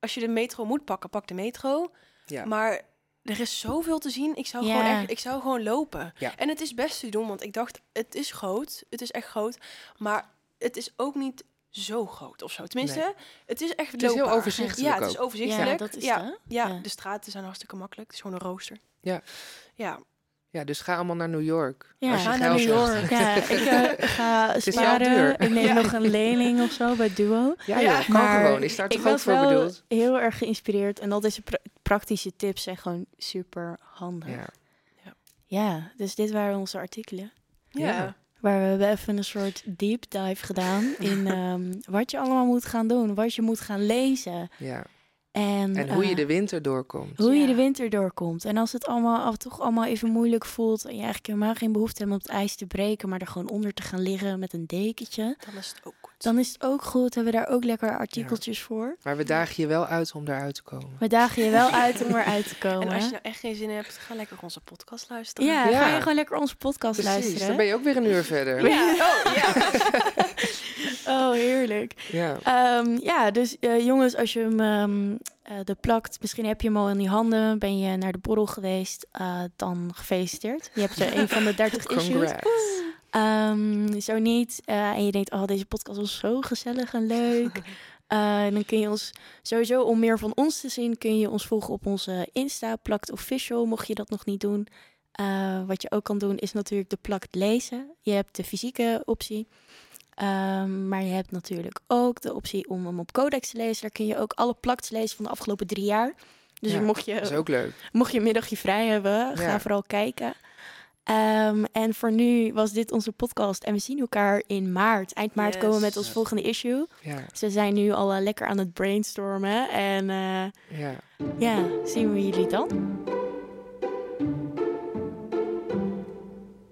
Als je de metro moet pakken, pak de metro. Ja. Maar er is zoveel te zien. Ik zou, Ja. gewoon, echt, ik zou gewoon lopen. Ja. En het is best te doen, want ik dacht, het is groot. Het is echt groot. Maar het is ook niet zo groot of zo. Tenminste, het is echt Het is heel overzichtelijk Ja, het is overzichtelijk. Ja, dat is ja, ja, Ja. de straten zijn hartstikke makkelijk. Het is gewoon een rooster. Ja. Ja, Ja, dus ga allemaal naar New York. Ja, als je ga naar New hebt. York. Ja, [LAUGHS] ik eh, ga is wel sparen. Ik neem Ja. nog een lening of zo bij Duo. Ja, Ja, joh, kan maar gewoon. Is daar Ik toch ook was voor wel bedoeld? heel erg geïnspireerd. En al deze pra- praktische tips zijn gewoon super handig. Ja. Ja. dus dit waren onze artikelen. ja. Ja. Waar we hebben even een soort deep dive gedaan in [LAUGHS] ehm, wat je allemaal moet gaan doen. Wat je moet gaan lezen. ja. En, En hoe je eh, de winter doorkomt. hoe je de winter doorkomt. En als het allemaal af, toch allemaal even moeilijk voelt. En je eigenlijk helemaal geen behoefte hebt om het ijs te breken. Maar er gewoon onder te gaan liggen met een dekentje. Dan is het ook goed. Dan is het ook goed. Hebben we daar ook lekker artikeltjes voor. Maar we dagen je wel uit om daaruit te komen. We dagen je wel uit om [LAUGHS] eruit te komen. En als je nou echt geen zin hebt, ga lekker onze podcast luisteren. Ja, Ja. ga je gewoon lekker onze podcast Precies, luisteren. dan ben je ook weer een uur verder. Ja. Oh, ja. [LAUGHS] Oh, heerlijk. Ja. Ehm, ja, dus eh, jongens, als je hem ehm, eh, de plakt, misschien heb je hem al in die handen, ben je naar de borrel geweest, eh, dan gefeliciteerd. Je hebt er een van de 30 [LAUGHS] issues. Ehm, zo niet, eh, en je denkt, oh, deze podcast was zo gezellig en leuk. [LAUGHS] Eh, dan kun je ons sowieso, om meer van ons te zien, kun je ons volgen op onze Insta, Plakt Official, mocht je dat nog niet doen. Eh, wat je ook kan doen, is natuurlijk de plakt lezen. Je hebt de fysieke optie. Ehm, maar je hebt natuurlijk ook de optie om hem op Codex te lezen. Daar kun je ook alle plakts lezen van de afgelopen drie jaar. Dus Ja, mocht, je, Dat is ook leuk. mocht je een middagje vrij hebben, ga Ja. vooral kijken. Ehm, en voor nu was dit onze podcast. En we zien elkaar in maart. Eind maart Yes. komen we met ons volgende issue. Ja. Dus we zijn nu al eh, lekker aan het brainstormen. En eh, ja. ja, zien we jullie dan.